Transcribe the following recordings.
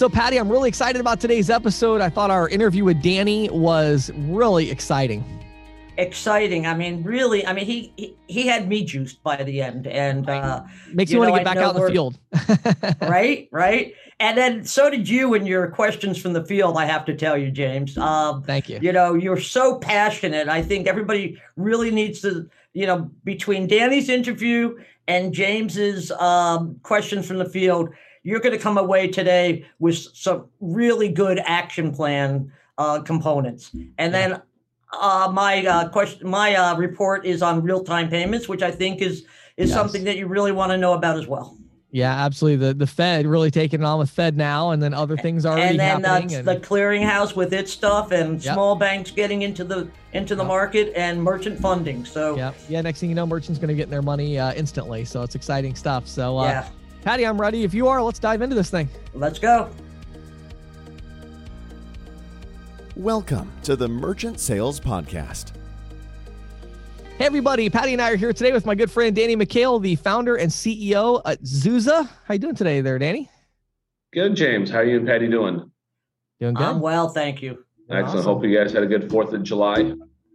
So, Patty, I'm really excited about today's episode. I thought our interview with Danny was really exciting. Exciting. I mean, really. I mean, he he, he had me juiced by the end, and uh, makes you, you want to get back out in the field. right, right. And then so did you in your questions from the field. I have to tell you, James. Um, Thank you. You know, you're so passionate. I think everybody really needs to. You know, between Danny's interview and James's um, questions from the field, you're going to come away today with some really good action plan uh, components. And then uh, my uh, question, my uh, report is on real time payments, which I think is is yes. something that you really want to know about as well. Yeah, absolutely. The the Fed really taking it on with FedNow, and then other things already and then happening. and the clearinghouse with its stuff, and yep. small banks getting into the into the yep. market, and merchant funding. So yeah, yeah. Next thing you know, merchants going to get their money uh, instantly. So it's exciting stuff. So uh, yeah. Patty, I'm ready. If you are, let's dive into this thing. Let's go. Welcome to the Merchant Sales Podcast Hey, everybody. Patty and I are here today with my good friend Danny McHale, the founder and CEO at Zuza. How you doing today there, Danny? Good, James. How are you and Patty doing? Doing good. I'm well, thank you. Excellent. Awesome. Hope you guys had a good 4th of July.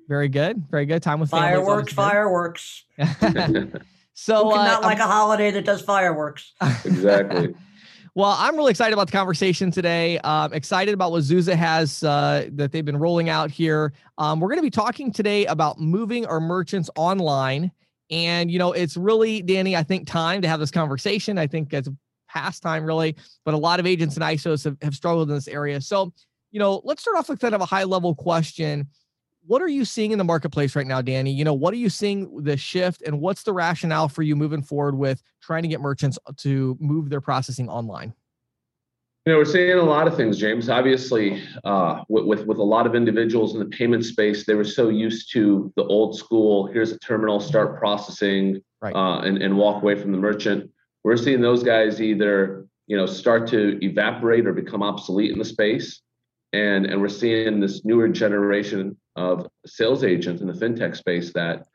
Very good. Very good. Time with fireworks, fireworks. so, Who not uh, like a holiday that does fireworks. exactly. Well, I'm really excited about the conversation today. Um, excited about what Zuza has uh, that they've been rolling out here. Um, we're going to be talking today about moving our merchants online. And, you know, it's really, Danny, I think time to have this conversation. I think it's past time, really, but a lot of agents and ISOs have, have struggled in this area. So, you know, let's start off with kind of a high level question what are you seeing in the marketplace right now, Danny? You know, what are you seeing the shift and what's the rationale for you moving forward with trying to get merchants to move their processing online? You know, we're seeing a lot of things, James. Obviously, uh, with, with, with a lot of individuals in the payment space, they were so used to the old school. Here's a terminal, start processing, right. uh, and and walk away from the merchant. We're seeing those guys either you know start to evaporate or become obsolete in the space, and and we're seeing this newer generation of sales agents in the fintech space that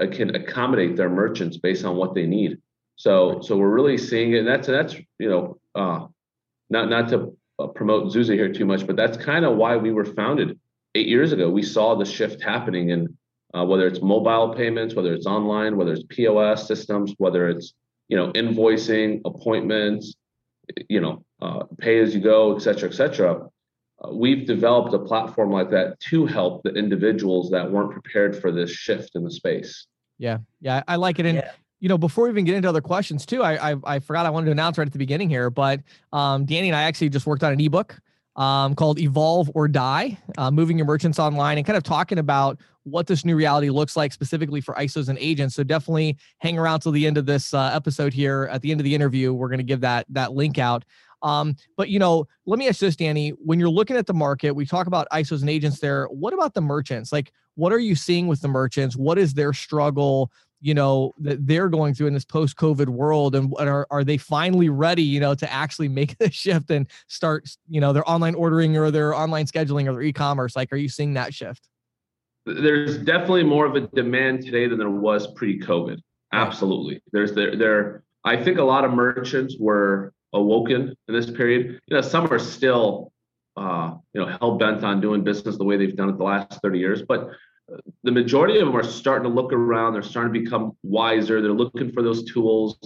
uh, can accommodate their merchants based on what they need. So so we're really seeing it, and that's that's you know uh, not not to uh, promote Zuza here too much, but that's kind of why we were founded eight years ago. We saw the shift happening in uh, whether it's mobile payments, whether it's online, whether it's POS systems, whether it's you know invoicing, appointments, you know uh, pay as you go, et cetera, et cetera uh, we've developed a platform like that to help the individuals that weren't prepared for this shift in the space. Yeah, yeah, I like it. And yeah. you know, before we even get into other questions, too, I, I, I forgot I wanted to announce right at the beginning here, but um, Danny and I actually just worked on an ebook um, called Evolve or Die, uh, moving your merchants online, and kind of talking about what this new reality looks like specifically for ISOs and agents. So definitely hang around till the end of this uh, episode here. At the end of the interview, we're going to give that that link out. Um, but you know, let me ask this, Danny. When you're looking at the market, we talk about ISOs and agents there. What about the merchants? Like, what are you seeing with the merchants? What is their struggle? You know that they're going through in this post-COVID world, and are are they finally ready? You know, to actually make the shift and start, you know, their online ordering or their online scheduling or their e-commerce. Like, are you seeing that shift? There's definitely more of a demand today than there was pre-COVID. Absolutely. There's there there. I think a lot of merchants were awoken in this period. You know, some are still, uh, you know, hell bent on doing business the way they've done it the last 30 years, but the majority of them are starting to look around. They're starting to become wiser. They're looking for those tools.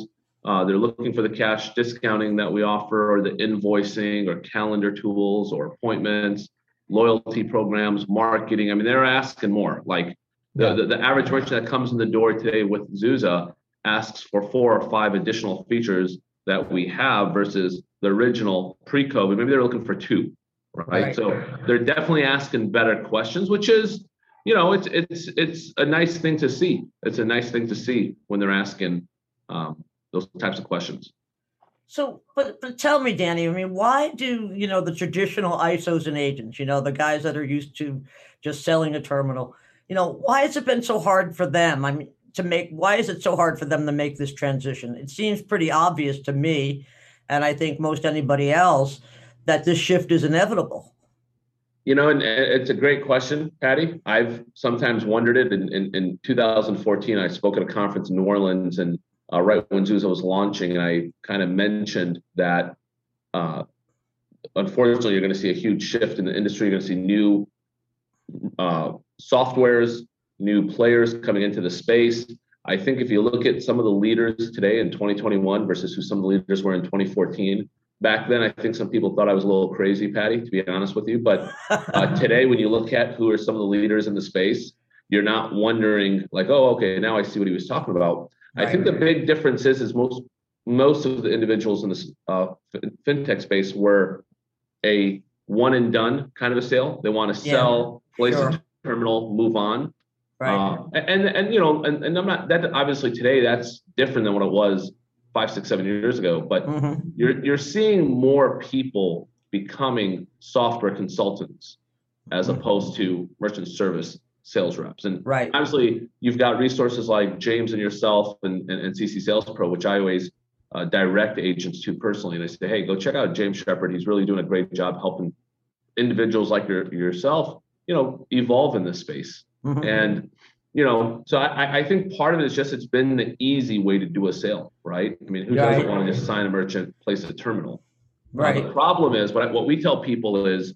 Uh, they're looking for the cash discounting that we offer, or the invoicing, or calendar tools, or appointments, loyalty programs, marketing. I mean, they're asking more. Like the, the, the average merchant that comes in the door today with Zuza asks for four or five additional features that we have versus the original pre-COVID. Maybe they're looking for two, right? right? So they're definitely asking better questions, which is, you know, it's it's it's a nice thing to see. It's a nice thing to see when they're asking um, those types of questions. So, but but tell me, Danny. I mean, why do you know the traditional ISOs and agents? You know, the guys that are used to just selling a terminal. You know, why has it been so hard for them? I mean, to make why is it so hard for them to make this transition? It seems pretty obvious to me and i think most anybody else that this shift is inevitable. You know and it's a great question patty. I've sometimes wondered it. In, in, in 2014 i spoke at a conference in new orleans and uh, right when zuza was launching and i kind of mentioned that uh, unfortunately, you're going to see a huge shift in the industry. You're going to see new uh, softwares, new players coming into the space. I think if you look at some of the leaders today in 2021 versus who some of the leaders were in 2014, back then I think some people thought I was a little crazy, Patty, to be honest with you. But uh, today, when you look at who are some of the leaders in the space, you're not wondering like, oh, okay, now I see what he was talking about. Right. I think the big difference is, is most most of the individuals in this uh, fintech space were a one and done kind of a sale. They want to sell, yeah, place sure. a terminal, move on. Right. Uh, and and you know, and, and I'm not that obviously today that's different than what it was five, six, seven years ago. But mm-hmm. you're you're seeing more people becoming software consultants as mm-hmm. opposed to merchant service sales reps. And right. obviously you've got resources like James and yourself and, and, and CC Sales Pro, which I always uh, direct agents to personally. And they say, hey, go check out James Shepard. He's really doing a great job helping individuals like your, yourself, you know, evolve in this space. Mm-hmm. And, you know, so I, I think part of it is just it's been the easy way to do a sale, right? I mean, who yeah, doesn't want to just sign a merchant, place a terminal? Right. Uh, the problem is what, what we tell people is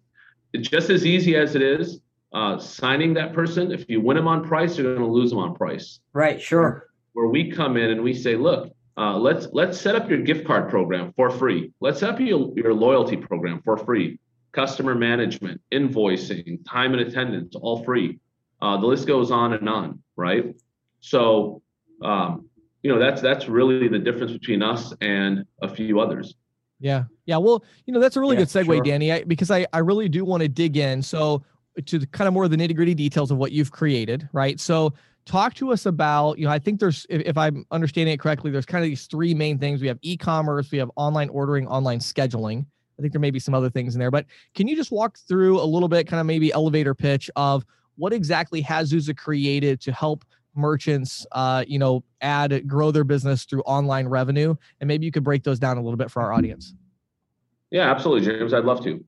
it's just as easy as it is uh, signing that person. If you win them on price, you're going to lose them on price. Right. Sure. Where we come in and we say, look, uh, let's let's set up your gift card program for free. Let's set up your, your loyalty program for free. Customer management, invoicing, time and attendance, all free. Uh, the list goes on and on, right? So, um, you know, that's that's really the difference between us and a few others. Yeah, yeah. Well, you know, that's a really yeah, good segue, sure. Danny, I, because I I really do want to dig in. So to the kind of more of the nitty gritty details of what you've created, right? So talk to us about you know i think there's if, if, i'm understanding it correctly there's kind of these three main things we have e-commerce we have online ordering online scheduling i think there may be some other things in there but can you just walk through a little bit kind of maybe elevator pitch of what exactly has Zuza created to help merchants uh, you know add grow their business through online revenue? And maybe you could break those down a little bit for our audience. Yeah absolutely james i'd love to.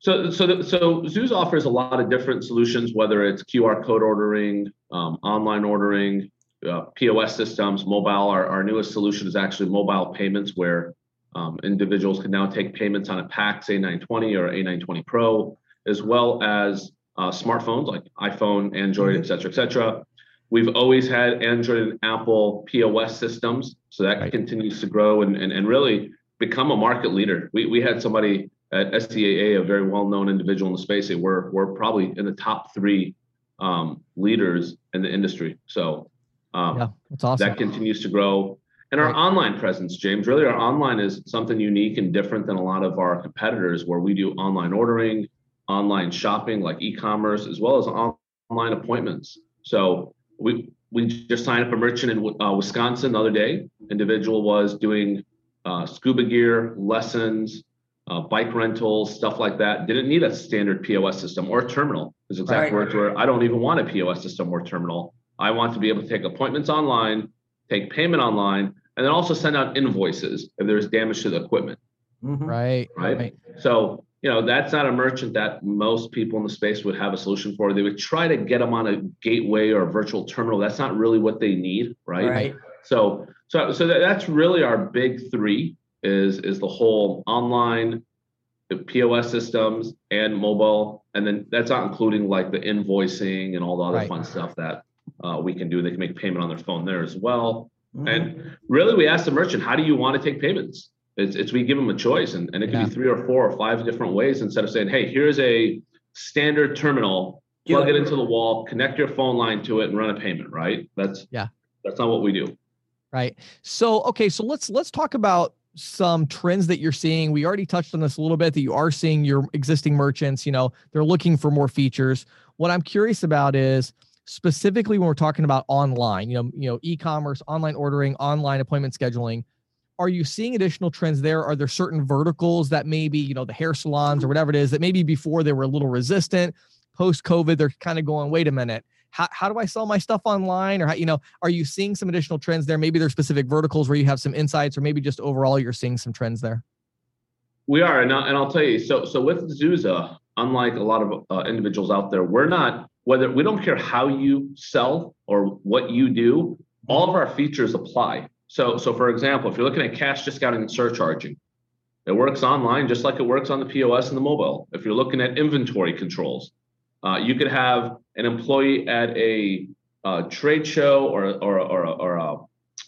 So, so, so Zuza offers a lot of different solutions, whether it's QR code ordering, um, online ordering, uh, POS systems, mobile. Our, our newest solution is actually mobile payments, where um, individuals can now take payments on a PAX A920 or A920 Pro, as well as uh, smartphones like iPhone, Android, et cetera, et cetera. We've always had Android and Apple POS systems, so that right. continues to grow and, and, and really become a market leader. We, we had somebody at STAA, a very well-known individual in the space, we're we're probably in the top three um, leaders in the industry. So um, yeah, that's awesome. That continues to grow. And our right. online presence, James, really our online is something unique and different than a lot of our competitors, where we do online ordering, online shopping like e-commerce, as well as online appointments. So we we just signed up a merchant in uh, Wisconsin the other day. Individual was doing uh, scuba gear lessons, uh, bike rentals, stuff like that. Didn't need a standard POS system or terminal. Is exactly right. where I don't even want a POS system or terminal. I want to be able to take appointments online, take payment online, and then also send out invoices if there's damage to the equipment. Mm-hmm. Right, right. Right. So you know that's not a merchant that most people in the space would have a solution for. They would try to get them on a gateway or a virtual terminal. That's not really what they need, right? Right. So so so that's really our big three is is the whole online the POS systems and mobile, and then that's not including like the invoicing and all the other right. fun stuff that uh, we can do. They can make payment on their phone there as well. Mm-hmm. And really, we ask the merchant, how do you want to take payments? It's, it's we give them a choice, and, and it can yeah. be three or four or five different ways instead of saying, hey, here's a standard terminal, plug yeah. it into the wall, connect your phone line to it, and run a payment. Right? That's yeah. That's not what we do. Right. So okay, so let's let's talk about some trends that you're seeing? We already touched on this a little bit that you are seeing your existing merchants, you know, they're looking for more features. What I'm curious about is specifically when we're talking about online, you know, you know, e-commerce, online ordering, online appointment scheduling, are you seeing additional trends there? Are there certain verticals that maybe, you know, the hair salons or whatever it is that maybe before they were a little resistant, post COVID, they're kind of going, wait a minute, how, how do I sell my stuff online? Or how, you know, are you seeing some additional trends there? Maybe there's specific verticals where you have some insights, or maybe just overall you're seeing some trends there. We are, and, I, and I'll tell you. So, so with Zuza, unlike a lot of uh, individuals out there, we're not whether we don't care how you sell or what you do. All of our features apply. So, so for example, if you're looking at cash discounting and surcharging, It works online just like it works on the POS and the mobile. If you're looking at inventory controls, uh, you could have an employee at a, a trade show or or or, or a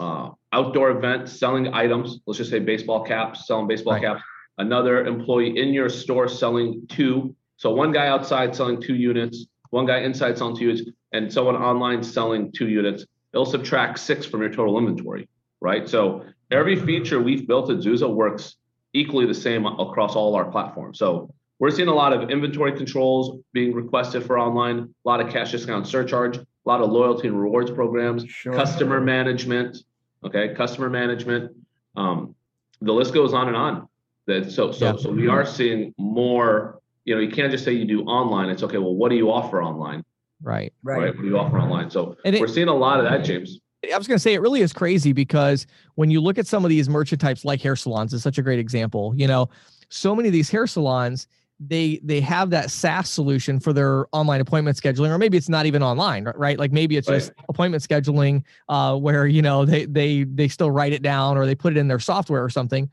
uh, outdoor event selling items. Let's just say baseball caps, selling baseball right. caps. Another employee in your store selling two. So one guy outside selling two units, one guy inside selling two units, and someone online selling two units. It'll subtract six from your total inventory, right? So every feature we've built at Zuza works equally the same across all our platforms. So we're seeing a lot of inventory controls being requested for online, a lot of cash discount surcharge, a lot of loyalty and rewards programs, sure. customer management. Okay, customer management. Um, the list goes on and on. That so so yeah. so we are seeing more. You know, you can't just say you do online. It's okay. Well, what do you offer online? Right. Right. right? What do you offer online? So and we're it, seeing a lot of that, James. I was going to say it really is crazy because when you look at some of these merchant types, like hair salons, is such a great example. You know, so many of these hair salons they they have that SaaS solution for their online appointment scheduling, or maybe it's not even online, right? Like maybe it's right. just appointment scheduling, uh, where you know they they they still write it down or they put it in their software or something.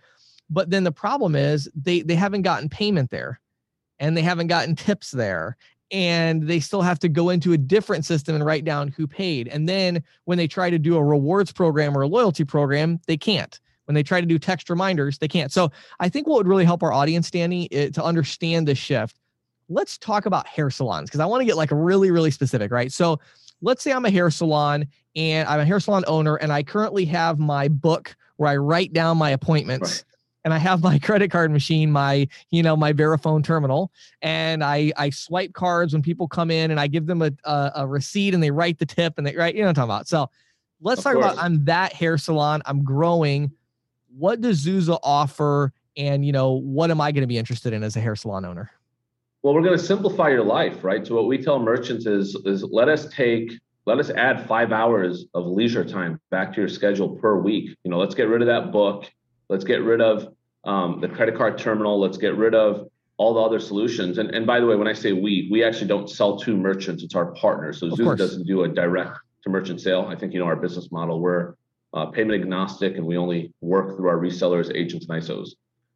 But then the problem is they they haven't gotten payment there, and they haven't gotten tips there, and they still have to go into a different system and write down who paid. And then when they try to do a rewards program or a loyalty program, they can't when they try to do text reminders, they can't. So I think what would really help our audience, Danny, is, to understand this shift. Let's talk about hair salons because I want to get like really, really specific, right? So let's say I'm a hair salon and I'm a hair salon owner and I currently have my book where I write down my appointments. Right. And I have my credit card machine, my, you know, my Verifone terminal, and I I swipe cards when people come in, and I give them a, a, a receipt, and they write the tip, and they right, you know what I'm talking about. So, let's of talk course. about I'm that hair salon. I'm growing what does Zuza offer and you know what am i going to be interested in as a hair salon owner well we're going to simplify your life right so what we tell merchants is is let us take let us add five hours of leisure time back to your schedule per week you know let's get rid of that book let's get rid of um, the credit card terminal. Let's get rid of all the other solutions. And, and by the way when i say we we actually don't sell to merchants. It's our partners. So Zuza doesn't do a direct to merchant sale. I think you know our business model. We're uh, payment agnostic, and we only work through our resellers, agents, and ISOs.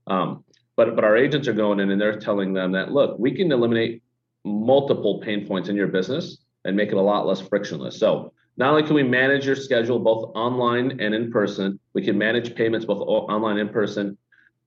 Um, but but our agents are going in and they're telling them that look, we can eliminate multiple pain points in your business and make it a lot less frictionless. So not only can we manage your schedule both online and in person, we can manage payments both online and in person.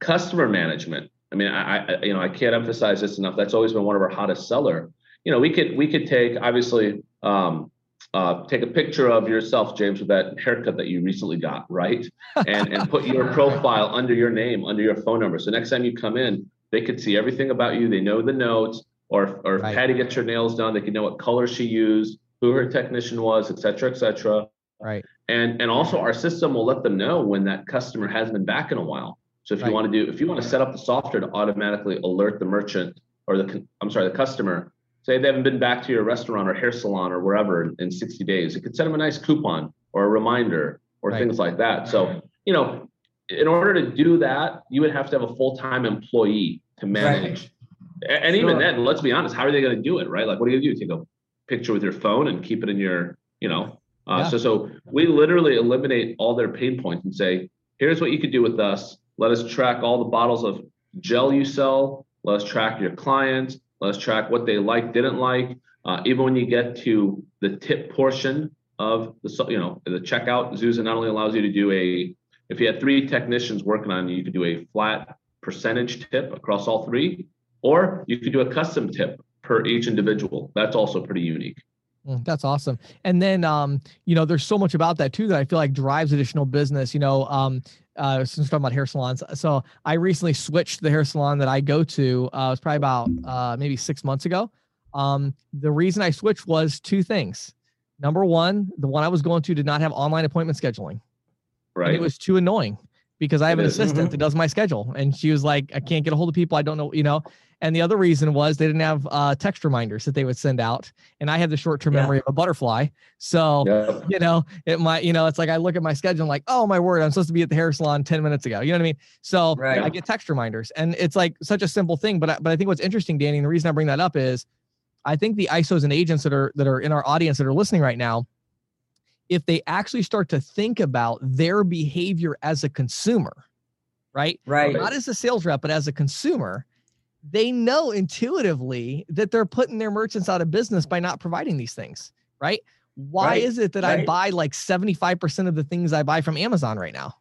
Customer management. I mean, I, I you know I can't emphasize this enough. That's always been one of our hottest seller. You know, we could we could take obviously um, uh, take a picture of yourself, James, with that haircut that you recently got, right? And and put your profile under your name, under your phone number. So next time you come in, they could see everything about you. They know the notes, or or if right. Patty gets her nails done, they can know what color she used, who her technician was, et cetera, et cetera. Right. And and also our system will let them know when that customer hasn't been back in a while. So if right. you want to do, if you want to set up the software to automatically alert the merchant or the, I'm sorry, the customer say they haven't been back to your restaurant or hair salon or wherever in 60 days, it could send them a nice coupon or a reminder or right. things like that. So, you know, in order to do that, you would have to have a full-time employee to manage. Right. And sure. even then, let's be honest, how are they going to do it? Right? Like, what are you going to do? Take a picture with your phone and keep it in your, you know. Uh, yeah. So, so we literally eliminate all their pain points and say, here's what you could do with us. Let us track all the bottles of gel you sell. Let us track your clients. Let's track what they like, didn't like. Uh, even when you get to the tip portion of the, you know, the checkout, Zuza not only allows you to do a, if you had three technicians working on you, you could do a flat percentage tip across all three, or you could do a custom tip per each individual. That's also pretty unique. Mm, that's awesome. And then, um, you know, there's so much about that too that I feel like drives additional business. You know, um, uh, since we're talking about hair salons, so I recently switched the hair salon that I go to. Uh, it was probably about uh, maybe six months ago. Um, the reason I switched was two things. Number one, the one I was going to did not have online appointment scheduling. Right. And it was too annoying because I have it an is. assistant mm-hmm. that does my schedule, and she was like, "I can't get a hold of people. I don't know, you know." And the other reason was they didn't have uh, text reminders that they would send out. And I had the short term yeah. memory of a butterfly. So, yeah. you know, it might, you know, it's like I look at my schedule and like, oh my word, I'm supposed to be at the hair salon 10 minutes ago. You know what I mean? So right. I get text reminders. And it's like such a simple thing. But, I, but I think what's interesting, Danny, and the reason I bring that up is I think the ISOs and agents that are that are in our audience that are listening right now, if they actually start to think about their behavior as a consumer, right? Right. Not as a sales rep, but as a consumer, they know intuitively that they're putting their merchants out of business by not providing these things, right? Why Right, is it that right. I buy like 75% of the things I buy from Amazon right now?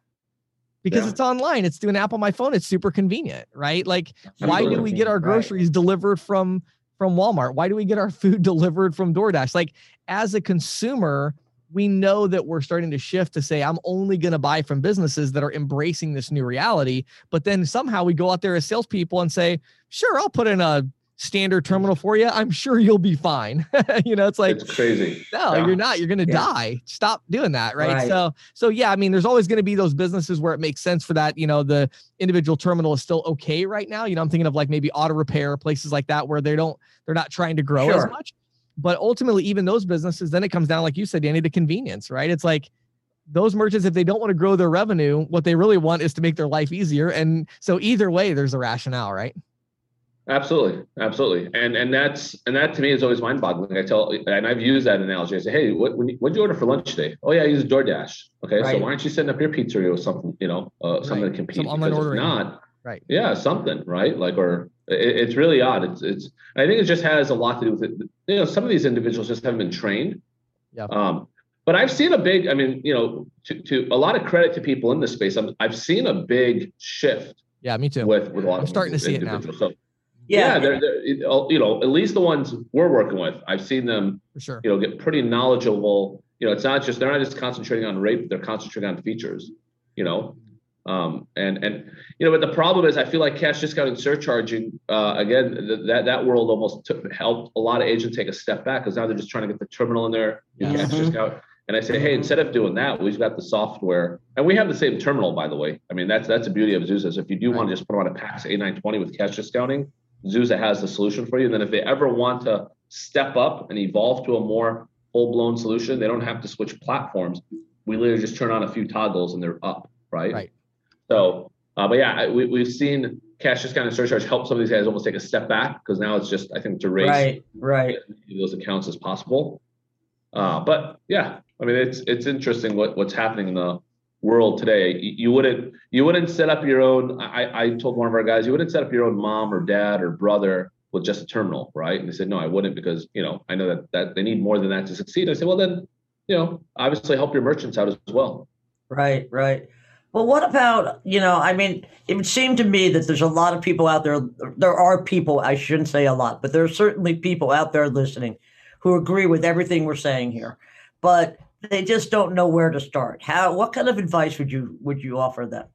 Because Yeah. it's online, it's through an app on my phone, it's super convenient, right? Like why do we get our Right. groceries delivered from from Walmart? Why do we get our food delivered from DoorDash? Like as a consumer, we know that we're starting to shift to say I'm only going to buy from businesses that are embracing this new reality. But then somehow we go out there as salespeople and say, "Sure, I'll put in a standard terminal for you. I'm sure you'll be fine." you know, it's like it's crazy. no, Yeah. you're not. You're going to Yeah. die. Stop doing that, right? Right. So, so yeah. I mean, there's always going to be those businesses where it makes sense for that. You know, the individual terminal is still okay right now. You know, I'm thinking of like maybe auto repair places like that where they don't, they're not trying to grow as much. But ultimately, even those businesses, then it comes down, like you said, Danny, to convenience, right? It's like those merchants, if they don't want to grow their revenue, what they really want is to make their life easier. And so either way, there's a rationale, right? Absolutely, absolutely, and and that's and that to me is always mind-boggling. I tell, and I've used that analogy. I say, hey, what you, what'd you order for lunch today? Oh yeah, I used DoorDash. Okay, so why aren't you setting up your pizzeria with something, you know, uh, something Right. to compete? Some online ordering. not, Right. yeah, something, right? Like, or it, it's really odd. It's it's. I think it just has a lot to do with it. You know, some of these individuals just haven't been trained. Yeah. Um, but I've seen a big. I mean, you know, to, to a lot of credit to people in this space. I'm, I've seen a big shift Yeah, me too. with with a lot I'm of starting to see it now. So Yeah. yeah, they're, they're you know at least the ones we're working with. I've seen them For sure. you know get pretty knowledgeable. You know, it's not just they're not just concentrating on rate, they're concentrating on features. You know, um, and and you know, but the problem is I feel like cash discount and surcharging uh, again th- that that world almost took, helped a lot of agents take a step back because now they're just trying to get the terminal in there, Yes. cash Mhm. discount. And I say, hey, instead of doing that, we've got the software, and we have the same terminal, by the way. I mean, that's that's the beauty of Zuza. So if you do want to just put on a PAX A920 with cash discounting, Zuza has the solution for you. And then if they ever want to step up and evolve to a more full-blown solution, they don't have to switch platforms. We literally just turn on a few toggles and they're up, right? Right. So, uh, but yeah, I, we, we've seen cash discount and surcharge help some of these guys almost take a step back because now it's just I think to raise Right. Right. those accounts as possible. Uh, but yeah, I mean it's it's interesting what, what's happening in the world today. You, you wouldn't you wouldn't set up your own. I, I told one of our guys you wouldn't set up your own mom or dad or brother with just a terminal, right? And they said no, I wouldn't because you know I know that that they need more than that to succeed. I said well then you know obviously help your merchants out as well. Right, right. Well, what about, you know, I mean, it would seem to me that there's a lot of people out there. There are people, I shouldn't say a lot, but there are certainly people out there listening who agree with everything we're saying here, but they just don't know where to start. How, what kind of advice would you, would you offer them?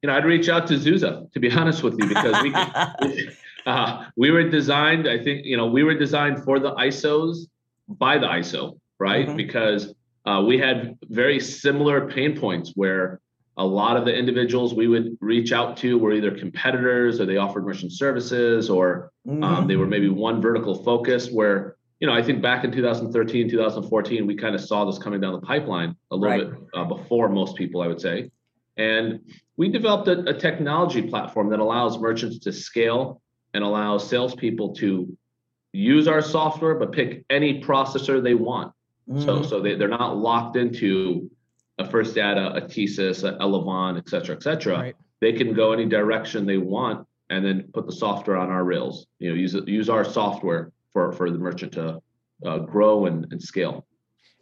You know I'd reach out to Zuza to be honest with you because we. Uh, we were designed, I think, you know, we were designed for the ISOs by the ISO, right? Mhm. Because uh, we had very similar pain points where a lot of the individuals we would reach out to were either competitors or they offered merchant services or um, Mhm. they were maybe one vertical focus where, you know, I think back in 2013, 2014, we kind of saw this coming down the pipeline a little Right. bit uh, before most people, I would say. And we developed a, a technology platform that allows merchants to scale and allows salespeople to use our software, but pick any processor they want. So, Mhm. so they, they're not locked into a First Data, a TSYS, a Elavon, et cetera, et cetera. Right. They can go any direction they want and then put the software on our rails. You know, use use our software for for the merchant to uh, grow and, and scale.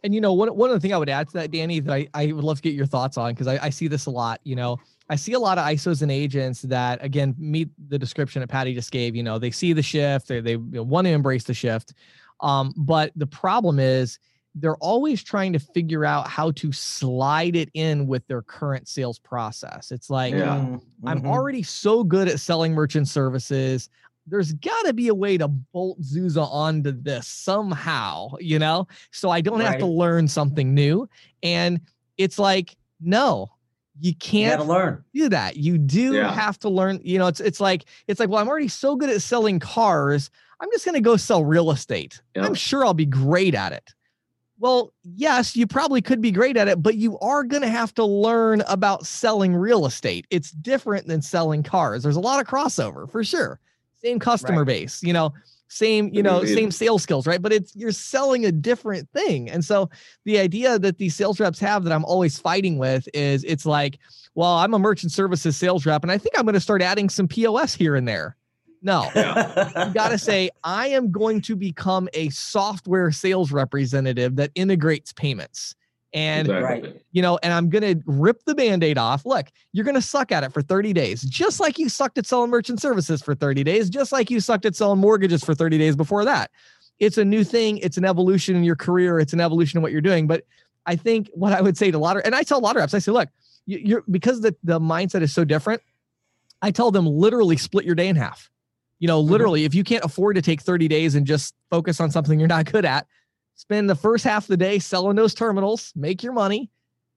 And you know, one one other thing I would add to that, Danny, that I, I would love to get your thoughts on because I, I see this a lot. You know, I see a lot of ISOs and agents that again meet the description that Patty just gave. You know, they see the shift, they they want to embrace the shift, um, but the problem is they're always trying to figure out how to slide it in with their current sales process. It's like Yeah. Mhm. I'm Mhm. already so good at selling merchant services. There's got to be a way to bolt Zuza onto this somehow, you know, so I don't have to learn something new. And it's like, no, you You can't got to learn. do that. You do Yeah. have to learn. You know, it's it's like it's like, well, I'm already so good at selling cars. I'm just going to go sell real estate. Yeah. I'm sure I'll be great at it. Well, yes, you probably could be great at it, but you are going to have to learn about selling real estate. It's different than selling cars. There's a lot of crossover for sure. same customer right. base, you know, same, you know, same sales skills, right? But it's you're selling a different thing. And so the idea that these sales reps have that I'm always fighting with is it's like, well, I'm a merchant services sales rep, and I think I'm going to start adding some POS here and there. No, you got to say, I am going to become a software sales representative that integrates payments. And, exactly. you know, and I'm going to rip the band aid off. Look, you're going to suck at it for 30 days, just like you sucked at selling merchant services for 30 days, just like you sucked at selling mortgages for 30 days before that. It's a new thing. It's an evolution in your career. It's an evolution in what you're doing. But I think what I would say to a lot of, and I tell a lot of reps, I say, look, you're because the, the mindset is so different. I tell them literally split your day in half. You know, mm-hmm. literally, mm-hmm. if you can't afford to take 30 days and just focus on something you're not good at, spend the first half of the day selling those terminals, make your money.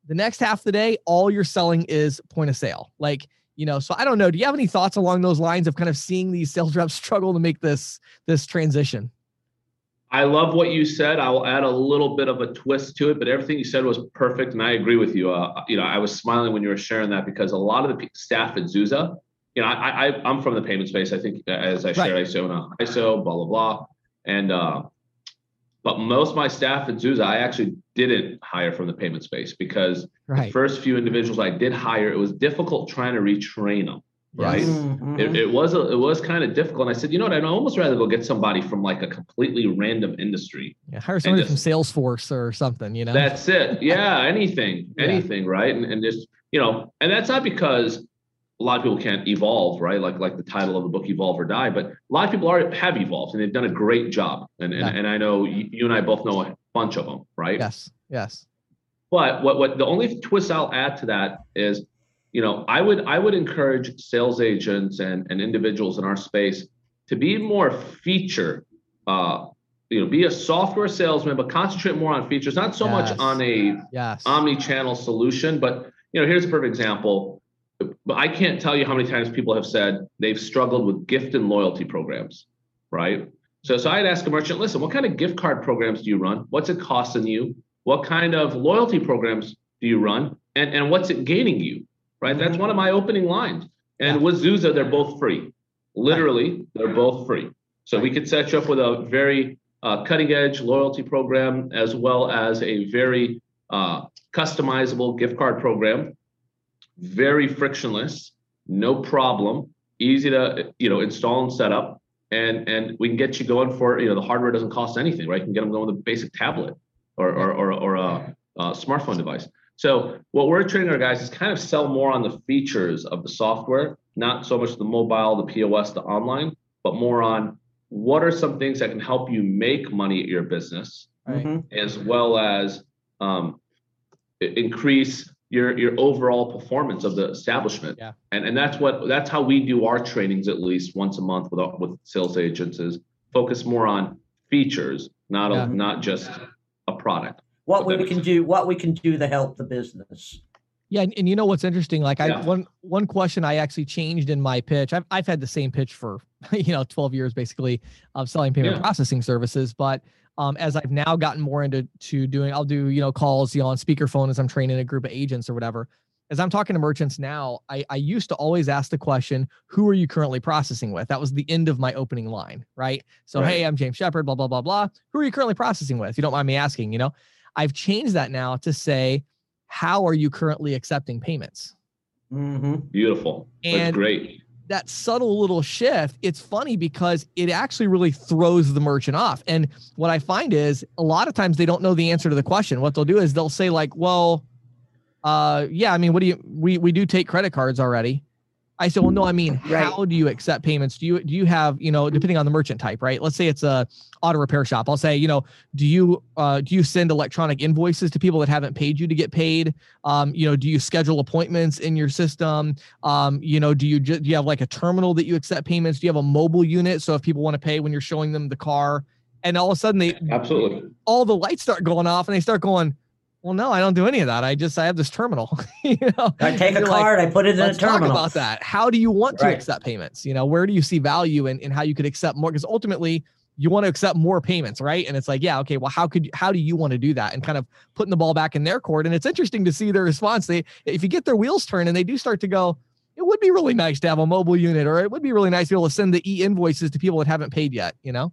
The next half of the day, all you're selling is point of sale. Like, you know, so I don't know. Do you have any thoughts along those lines of kind of seeing these sales reps struggle to make this this transition? I love what you said. I will add a little bit of a twist to it, but everything you said was perfect, and I agree with you. Uh, you know, I was smiling when you were sharing that because a lot of the staff at Zuza, you know, I, I am from the payment space. I think as I shared, right. ISO, ISO, blah blah blah, and uh, but most of my staff at Zuza, I actually didn't hire from the payment space because right. the first few individuals I did hire, it was difficult trying to retrain them. Right. Yes. Mm-hmm. It, it, was a, it was kind of difficult. And I said, you know what? I'd almost rather go get somebody from like a completely random industry. Yeah, hire somebody just, from Salesforce or something, you know. That's it. Yeah, anything, anything, yeah. right? And and just, you know, and that's not because a lot of people can't evolve, right? Like like the title of the book, Evolve or Die. But a lot of people are have evolved and they've done a great job. And and, yeah. and I know you, you and I both know a bunch of them, right? Yes. Yes. But what what the only twist I'll add to that is, you know, I would I would encourage sales agents and, and individuals in our space to be more feature uh, you know, be a software salesman, but concentrate more on features, not so yes. much on a yes. omni-channel solution. But you know, here's a perfect example I can't tell you how many times people have said they've struggled with gift and loyalty programs, right? So, so I'd ask a merchant, listen, what kind of gift card programs do you run? What's it costing you? What kind of loyalty programs do you run? And, and what's it gaining you? Right? That's one of my opening lines. And with Zuza, they're both free. Literally, they're both free. So we could set you up with a very uh, cutting edge loyalty program as well as a very uh, customizable gift card program very frictionless, no problem, easy to you know install and set up, and and we can get you going for you know the hardware doesn't cost anything, right? You can get them going with a basic tablet or or or, or a, a smartphone device. So what we're training our guys is kind of sell more on the features of the software, not so much the mobile, the POS, the online, but more on what are some things that can help you make money at your business, right. Mm-hmm. as well as um, increase your your overall performance of the establishment. Yeah. And and that's what that's how we do our trainings at least once a month with with sales agents is focus more on features, not yeah. a, not just a product. What we can do, what we can do to help the business. Yeah, and, and you know what's interesting? Like I yeah. one one question I actually changed in my pitch. I've I've had the same pitch for you know 12 years basically of selling payment yeah. processing services, but um, as I've now gotten more into to doing, I'll do you know calls you know on speakerphone as I'm training a group of agents or whatever. As I'm talking to merchants now, I, I used to always ask the question, "Who are you currently processing with?" That was the end of my opening line, right? So, right. hey, I'm James Shepard, blah blah blah blah. Who are you currently processing with? You don't mind me asking, you know? I've changed that now to say, "How are you currently accepting payments?" Mm-hmm. Beautiful. And That's great that subtle little shift, it's funny because it actually really throws the merchant off. And what I find is a lot of times they don't know the answer to the question. What they'll do is they'll say like, "Well, uh, yeah, I mean, what do you? We we do take credit cards already." I said, well, no, I mean, right. how do you accept payments? Do you do you have, you know, depending on the merchant type, right? Let's say it's a auto repair shop. I'll say, you know, do you uh, do you send electronic invoices to people that haven't paid you to get paid? Um, you know, do you schedule appointments in your system? Um, you know, do you do you have like a terminal that you accept payments? Do you have a mobile unit so if people want to pay when you're showing them the car? And all of a sudden they absolutely all the lights start going off and they start going well, no, I don't do any of that. I just I have this terminal. you know, I take a card, like, I put it in a terminal. Talk about that. How do you want to right. accept payments? You know, where do you see value in, in how you could accept more? Because ultimately, you want to accept more payments, right? And it's like, yeah, okay, well, how could you, how do you want to do that? And kind of putting the ball back in their court. And it's interesting to see their response. They if you get their wheels turned and they do start to go, it would be really nice to have a mobile unit, or it would be really nice to be able to send the e invoices to people that haven't paid yet. You know.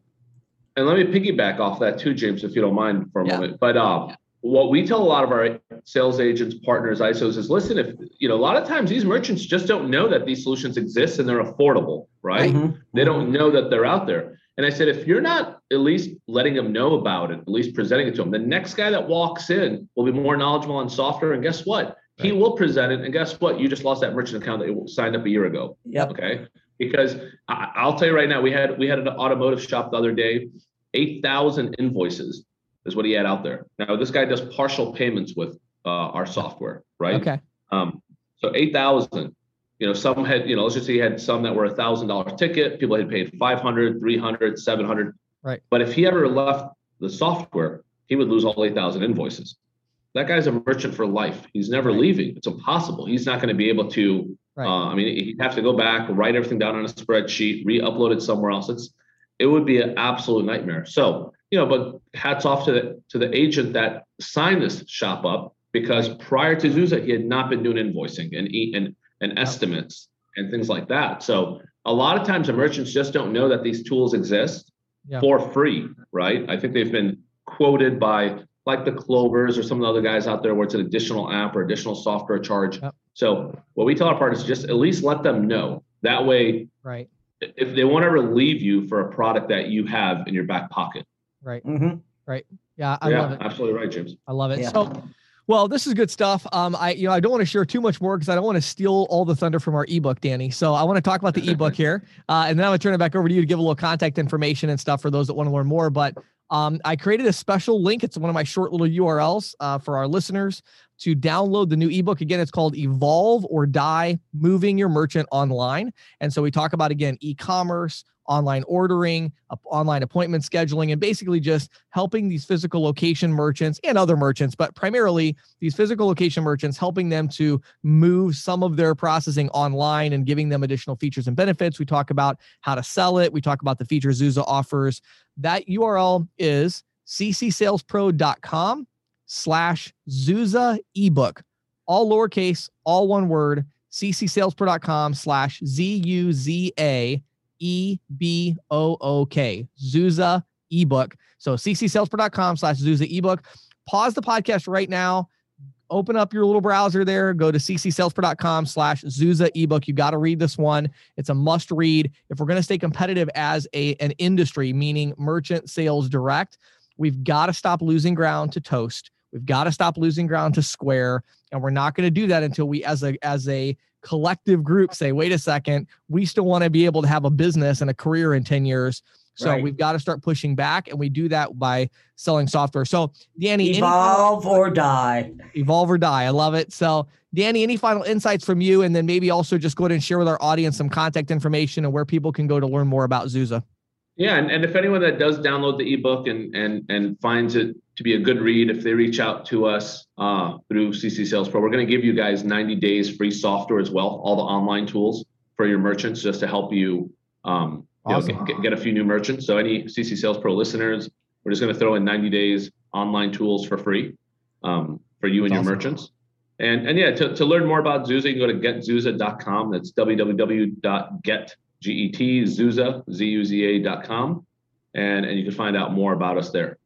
And let me piggyback off that too, James, if you don't mind for a yeah. moment. But um, yeah. What we tell a lot of our sales agents, partners, ISOs is listen, if you know, a lot of times these merchants just don't know that these solutions exist and they're affordable, right? Mm-hmm. They don't know that they're out there. And I said, if you're not at least letting them know about it, at least presenting it to them, the next guy that walks in will be more knowledgeable on software. And guess what? Right. He will present it. And guess what? You just lost that merchant account that you signed up a year ago. Yep. Okay. Because I, will tell you right now, we had we had an automotive shop the other day, eight thousand invoices is what he had out there. Now this guy does partial payments with uh, our software, right? Okay. Um, so eight thousand you know some had you know let's just say you had some that were a thousand dollar ticket people had paid 500 300 700 right but if he ever left the software he would lose all 8000 invoices that guy's a merchant for life he's never right. leaving it's impossible he's not going to be able to right. uh, i mean he'd have to go back write everything down on a spreadsheet re-upload it somewhere else it's it would be an absolute nightmare so you know but hats off to the to the agent that signed this shop up because prior to Zuza, he had not been doing invoicing and and and estimates and things like that. So a lot of times the merchants just don't know that these tools exist yeah. for free, right? I think they've been quoted by like the Clovers or some of the other guys out there where it's an additional app or additional software charge. So what we tell our partners is just at least let them know. That way, right? If they want to relieve you for a product that you have in your back pocket. Right. Mm-hmm. Right. Yeah, I yeah, love it. Absolutely right, James. I love it. Yeah. So well, this is good stuff. Um, I you know I don't want to share too much more because I don't want to steal all the thunder from our ebook, Danny. So I want to talk about the ebook here, uh, and then I'm gonna turn it back over to you to give a little contact information and stuff for those that want to learn more. But um, I created a special link. It's one of my short little URLs uh, for our listeners to download the new ebook. Again, it's called Evolve or Die Moving Your Merchant Online. And so we talk about, again, e commerce, online ordering, online appointment scheduling, and basically just helping these physical location merchants and other merchants, but primarily these physical location merchants, helping them to move some of their processing online and giving them additional features and benefits. We talk about how to sell it, we talk about the features Zuza offers. That URL is ccsalespro.com slash Zuza ebook, all lowercase, all one word, ccsalespro.com slash Z U Z A E B O O K, Zuza ebook. So ccsalespro.com slash Zuza ebook. Pause the podcast right now. Open up your little browser there. Go to ccsalespro.com slash Zuza ebook. You got to read this one. It's a must read. If we're going to stay competitive as a an industry, meaning merchant sales direct, we've got to stop losing ground to Toast. We've got to stop losing ground to Square, and we're not going to do that until we, as a as a collective group, say, wait a second, we still want to be able to have a business and a career in ten years. So right. we've got to start pushing back, and we do that by selling software. So, Danny, evolve or die. Evolve or die. I love it. So, Danny, any final insights from you, and then maybe also just go ahead and share with our audience some contact information and where people can go to learn more about Zuza. Yeah, and, and if anyone that does download the ebook and and and finds it to be a good read, if they reach out to us uh, through CC Sales Pro, we're going to give you guys 90 days free software as well, all the online tools for your merchants, just to help you, um, awesome. you know, get, get a few new merchants. So any CC Sales Pro listeners, we're just going to throw in 90 days online tools for free um, for you and your awesome. merchants. And and yeah, to, to learn more about Zuza, you can go to getzuza.com. That's www.get G-E-T, Zuza, Z-U-Z-A dot com. And, and you can find out more about us there.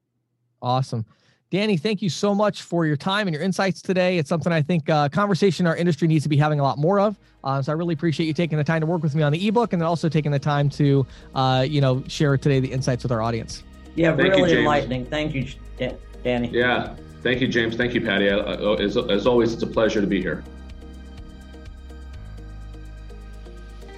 Awesome. Danny, thank you so much for your time and your insights today. It's something I think uh, conversation our industry needs to be having a lot more of. Uh, so I really appreciate you taking the time to work with me on the ebook and then also taking the time to, uh, you know, share today the insights with our audience. Yeah, thank really you, enlightening. Thank you, Danny. Yeah, thank you, James. Thank you, Patty. As, as always, it's a pleasure to be here.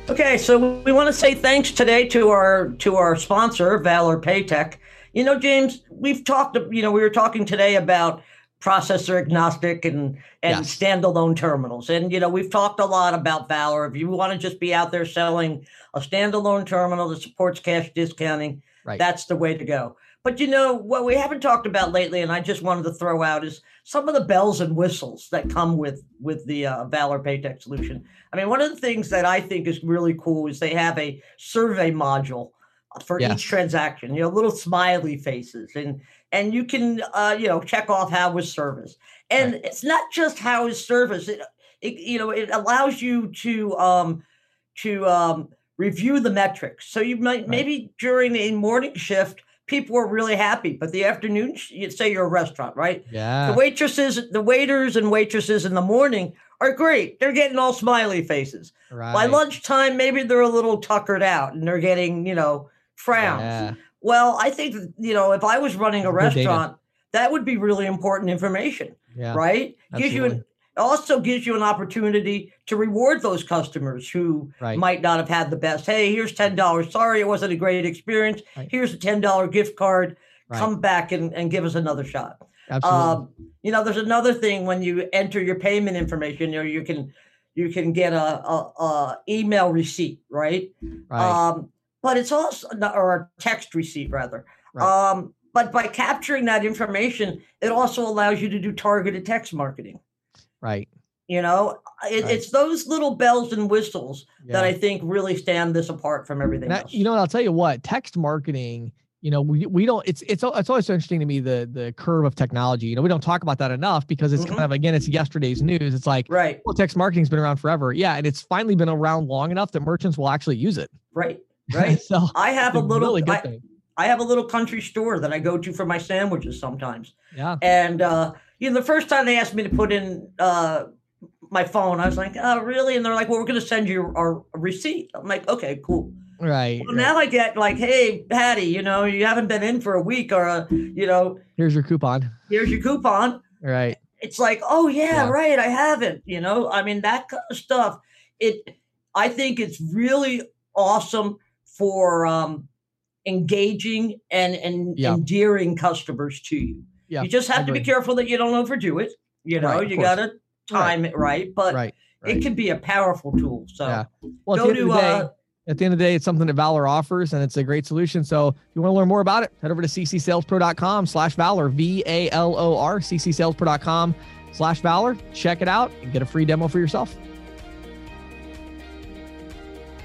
Okay, so we want to say thanks today to our to our sponsor, Valor Paytech. You know, James, we've talked. You know, we were talking today about processor agnostic and and yes. standalone terminals, and you know, we've talked a lot about Valor. If you want to just be out there selling a standalone terminal that supports cash discounting, right. that's the way to go. But you know what we haven't talked about lately, and I just wanted to throw out is some of the bells and whistles that come with with the uh, Valor Paytech solution. I mean, one of the things that I think is really cool is they have a survey module for each transaction. You know, little smiley faces, and and you can uh, you know check off how was service, and right. it's not just how is service. It, it, you know, it allows you to um, to um, review the metrics. So you might right. maybe during a morning shift, people are really happy, but the afternoon, you'd say you're a restaurant, right? Yeah. The waitresses, the waiters and waitresses in the morning are great. They're getting all smiley faces. Right. By lunchtime, maybe they're a little tuckered out and they're getting, you know, frowns. Yeah. Well, I think you know, if I was running a restaurant, that would be really important information. Yeah. Right? Absolutely. Gives you an also gives you an opportunity to reward those customers who right. might not have had the best. Hey, here's ten dollars. Sorry, it wasn't a great experience. Right. Here's a ten dollar gift card. Right. Come back and, and give us another shot. Absolutely. Um, you know, there's another thing when you enter your payment information. You know, you can you can get a, a, a email receipt, right? Right. Um, but it's also or a text receipt rather. Right. Um, but by capturing that information, it also allows you to do targeted text marketing. Right. You know, it, right. it's those little bells and whistles yeah. that I think really stand this apart from everything that, else. You know, and I'll tell you what, text marketing, you know, we, we don't, it's, it's, it's always so interesting to me, the, the curve of technology, you know, we don't talk about that enough because it's mm-hmm. kind of, again, it's yesterday's news. It's like, right. Well, text marketing's been around forever. Yeah. And it's finally been around long enough that merchants will actually use it. Right. Right. so I have a little, really I. I have a little country store that I go to for my sandwiches sometimes. Yeah. And, uh, you know, the first time they asked me to put in, uh, my phone. I was like, oh, really? And they're like, well, we're going to send you our receipt. I'm like, okay, cool. Right. Well, right. now I get like, hey, Patty, you know, you haven't been in for a week or, a, you know, here's your coupon. Here's your coupon. Right. It's like, oh, yeah, yeah. right. I haven't, you know, I mean, that kind of stuff. It, I think it's really awesome for um, engaging and, and yeah. endearing customers to you. Yeah, you just have to be careful that you don't overdo it. You know, right, you got to time right. it right, but right, it can be a powerful tool. So yeah. well, go to uh, at the end of the day, it's something that Valor offers and it's a great solution. So if you want to learn more about it, head over to ccsalespro.com slash Valor, V-A-L-O-R, ccsalespro.com slash Valor. Check it out and get a free demo for yourself.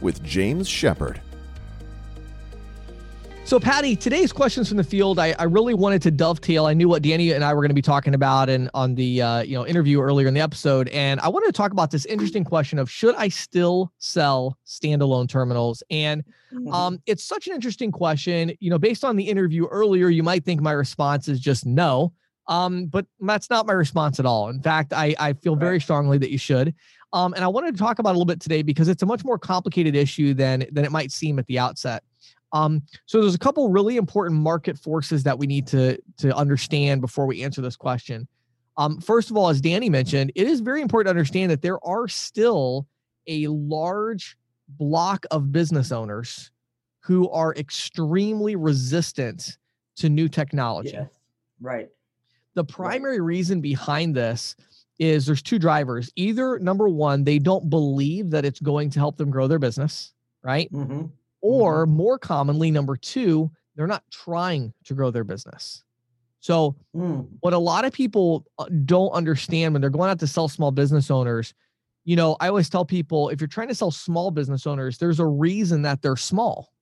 with James Shepard. So, Patty, today's questions from the field, I, I really wanted to dovetail. I knew what Danny and I were going to be talking about and on the uh, you know interview earlier in the episode, and I wanted to talk about this interesting question of should I still sell standalone terminals? And mm-hmm. um, it's such an interesting question. You know, based on the interview earlier, you might think my response is just no, um, but that's not my response at all. In fact, I I feel very strongly that you should. Um, and I wanted to talk about a little bit today because it's a much more complicated issue than than it might seem at the outset. Um, so there's a couple really important market forces that we need to to understand before we answer this question. Um, first of all, as Danny mentioned, it is very important to understand that there are still a large block of business owners who are extremely resistant to new technology. Yeah, right. The primary right. reason behind this is there's two drivers. Either number one, they don't believe that it's going to help them grow their business, right? Mm-hmm. Or mm-hmm. more commonly, number two, they're not trying to grow their business. So, mm. what a lot of people uh, don't understand when they're going out to sell small business owners, you know, I always tell people if you're trying to sell small business owners, there's a reason that they're small,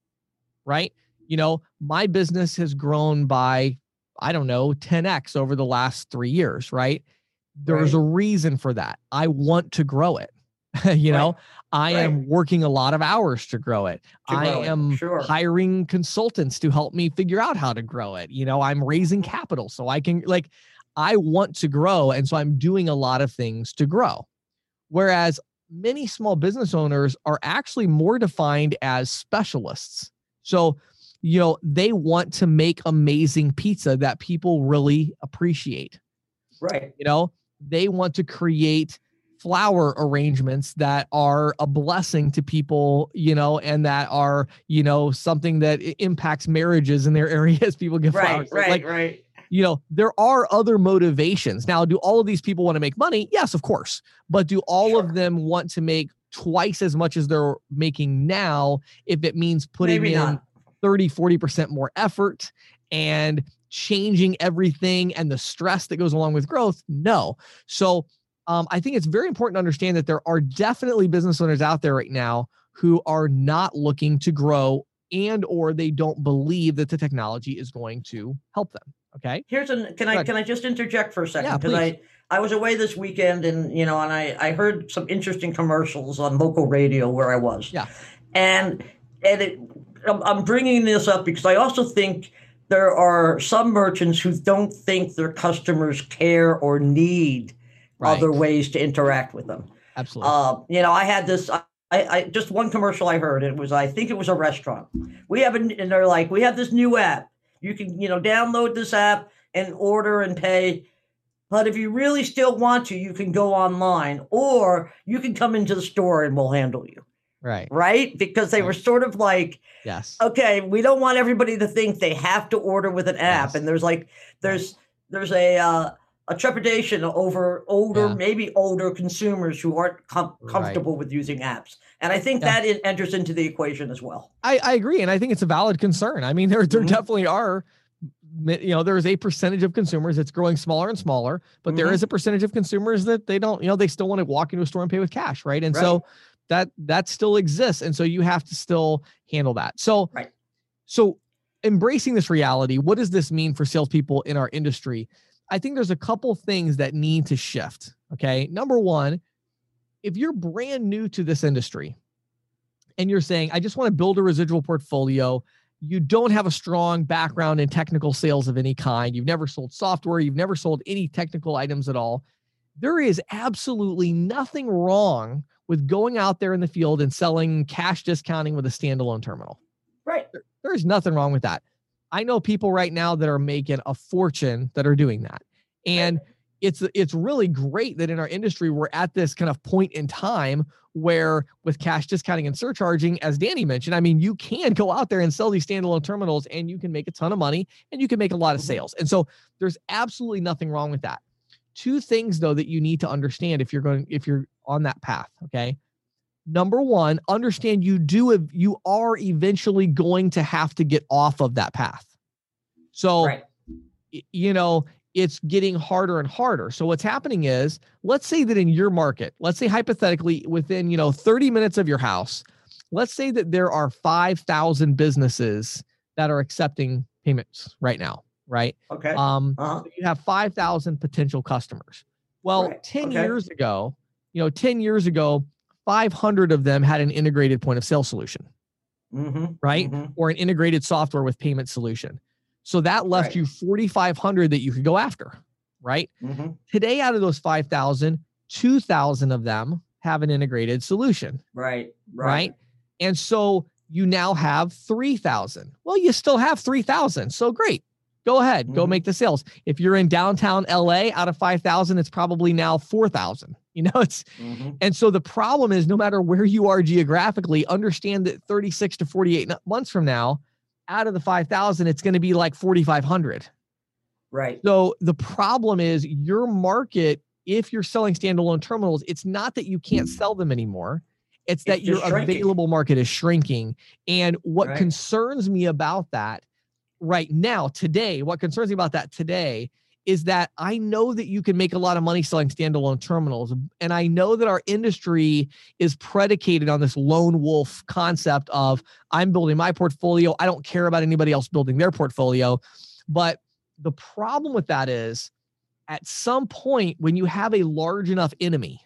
right? You know, my business has grown by, I don't know, 10x over the last three years, right? There's right. a reason for that. I want to grow it. you right. know, I right. am working a lot of hours to grow it. To I am sure. hiring consultants to help me figure out how to grow it. You know, I'm raising capital so I can like I want to grow and so I'm doing a lot of things to grow. Whereas many small business owners are actually more defined as specialists. So, you know, they want to make amazing pizza that people really appreciate. Right. You know, they want to create flower arrangements that are a blessing to people, you know, and that are, you know, something that impacts marriages in their areas. People give right, flowers. Right, like, right. you know, there are other motivations. Now, do all of these people want to make money? Yes, of course. But do all sure. of them want to make twice as much as they're making now if it means putting Maybe in not. 30, 40% more effort and changing everything and the stress that goes along with growth? No. So um, I think it's very important to understand that there are definitely business owners out there right now who are not looking to grow and or they don't believe that the technology is going to help them. Okay. Here's an can I can I just interject for a second? Because yeah, I I was away this weekend and you know and I I heard some interesting commercials on local radio where I was. Yeah. And and it I'm bringing this up because I also think there are some merchants who don't think their customers care or need right. other ways to interact with them. Absolutely. Uh, you know, I had this. I, I, just one commercial I heard. It was I think it was a restaurant. We have an, and they're like, we have this new app. You can you know download this app and order and pay. But if you really still want to, you can go online or you can come into the store and we'll handle you. Right. Right? Because they were sort of like, yes. Okay, we don't want everybody to think they have to order with an app. Yes. And there's like there's there's a uh, a trepidation over older, yeah. maybe older consumers who aren't com- comfortable right. with using apps. And I think yeah. that enters into the equation as well. I, I agree. And I think it's a valid concern. I mean, there, there mm-hmm. definitely are you know there is a percentage of consumers that's growing smaller and smaller but mm-hmm. there is a percentage of consumers that they don't you know they still want to walk into a store and pay with cash right and right. so that that still exists. And so you have to still handle that. So right. so embracing this reality what does this mean for salespeople in our industry? I think there's a couple things that need to shift okay? Number one if you're brand new to this industry and you're saying i just want to build a residual portfolio you don't have a strong background in technical sales of any kind, you've never sold software, you've never sold any technical items at all, there is absolutely nothing wrong with going out there in the field and selling cash discounting with a standalone terminal. Right. There, there's nothing wrong with that. I know people right now that are making a fortune that are doing that. And right it's it's really great that in our industry we're at this kind of point in time where with cash discounting and surcharging as danny mentioned i mean you can go out there and sell these standalone terminals and you can make a ton of money and you can make a lot of mm-hmm. sales and so there's absolutely nothing wrong with that two things though that you need to understand if you're going if you're on that path okay number one understand you do you are eventually going to have to get off of that path so right. you know it's getting harder and harder. So what's happening is, let's say that in your market, let's say hypothetically within, you know, 30 minutes of your house, let's say that there are 5,000 businesses that are accepting payments right now, right? Okay. Um uh-huh. so you have 5,000 potential customers. Well, right. 10 okay. years ago, you know, 10 years ago, 500 of them had an integrated point of sale solution. Mm-hmm. Right? Mm-hmm. Or an integrated software with payment solution. So that left right. you 4,500 that you could go after, right? Mm-hmm. Today, out of those 5,000, 2,000 of them have an integrated solution. Right, right. Right. And so you now have 3,000. Well, you still have 3,000. So great. Go ahead, mm-hmm. go make the sales. If you're in downtown LA out of 5,000, it's probably now 4,000. You know, it's, mm-hmm. and so the problem is no matter where you are geographically, understand that 36 to 48 months from now, out of the 5,000, it's going to be like 4,500. Right. So the problem is your market, if you're selling standalone terminals, it's not that you can't sell them anymore. It's, it's that your shrinking. available market is shrinking. And what right. concerns me about that right now, today, what concerns me about that today is that I know that you can make a lot of money selling standalone terminals. And I know that our industry is predicated on this lone wolf concept of I'm building my portfolio. I don't care about anybody else building their portfolio. But the problem with that is at some point, when you have a large enough enemy,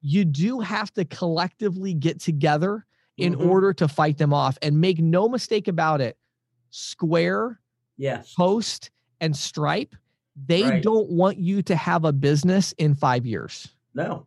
you do have to collectively get together in mm-hmm. order to fight them off. And make no mistake about it, Square, yes, Toast, and Stripe they right. don't want you to have a business in five years. No.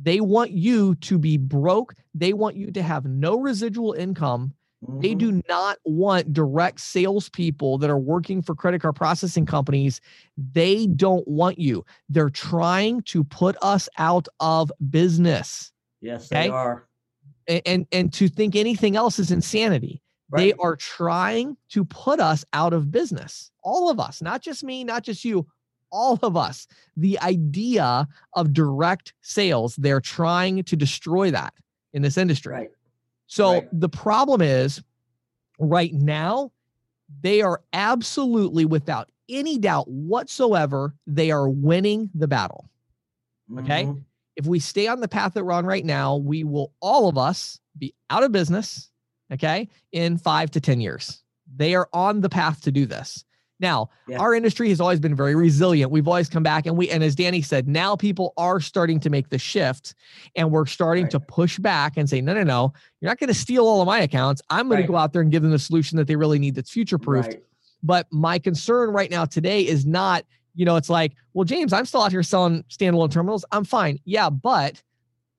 They want you to be broke. They want you to have no residual income. Mm-hmm. They do not want direct salespeople that are working for credit card processing companies. They don't want you. They're trying to put us out of business. Yes, okay? they are. And, and and to think anything else is insanity. Right. They are trying to put us out of business. All of us, not just me, not just you, all of us. The idea of direct sales, they're trying to destroy that in this industry. Right. So right. the problem is right now, they are absolutely without any doubt whatsoever, they are winning the battle. Okay. Mm-hmm. If we stay on the path that we're on right now, we will all of us be out of business. Okay. In five to 10 years, they are on the path to do this. Now, yeah. our industry has always been very resilient. We've always come back and we and as Danny said, now people are starting to make the shift and we're starting right. to push back and say, "No, no, no. You're not going to steal all of my accounts. I'm going right. to go out there and give them the solution that they really need that's future-proofed." Right. But my concern right now today is not, you know, it's like, "Well, James, I'm still out here selling standalone terminals. I'm fine." Yeah, but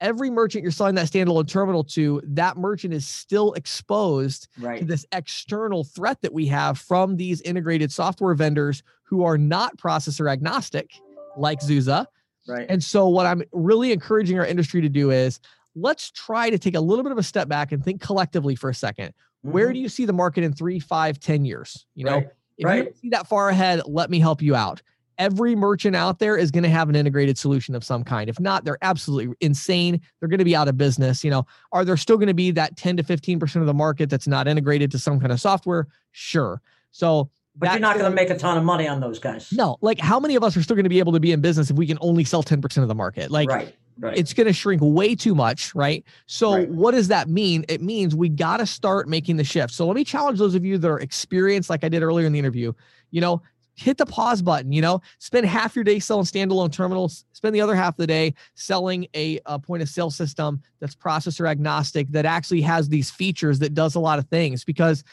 every merchant you're selling that standalone terminal to, that merchant is still exposed right. to this external threat that we have from these integrated software vendors who are not processor agnostic, like Zuza. Right. And so, what I'm really encouraging our industry to do is let's try to take a little bit of a step back and think collectively for a 2nd mm-hmm. Where do you see the market in three, five, ten years? You know, right. if right. you see that far ahead, let me help you out every merchant out there is going to have an integrated solution of some kind. If not, they're absolutely insane. They're going to be out of business. You know, are there still going to be that 10 to 15% of the market that's not integrated to some kind of software? Sure. So, but you're not going to make a ton of money on those guys. No, like how many of us are still going to be able to be in business if we can only sell 10% of the market? Like, right. Right. It's going to shrink way too much, right? So, right. what does that mean? It means we got to start making the shift. So, let me challenge those of you that are experienced, like I did earlier in the interview. You know, hit the pause button you know spend half your day selling standalone terminals spend the other half of the day selling a, a, point of sale system that's processor agnostic that actually has these features that does a lot of things because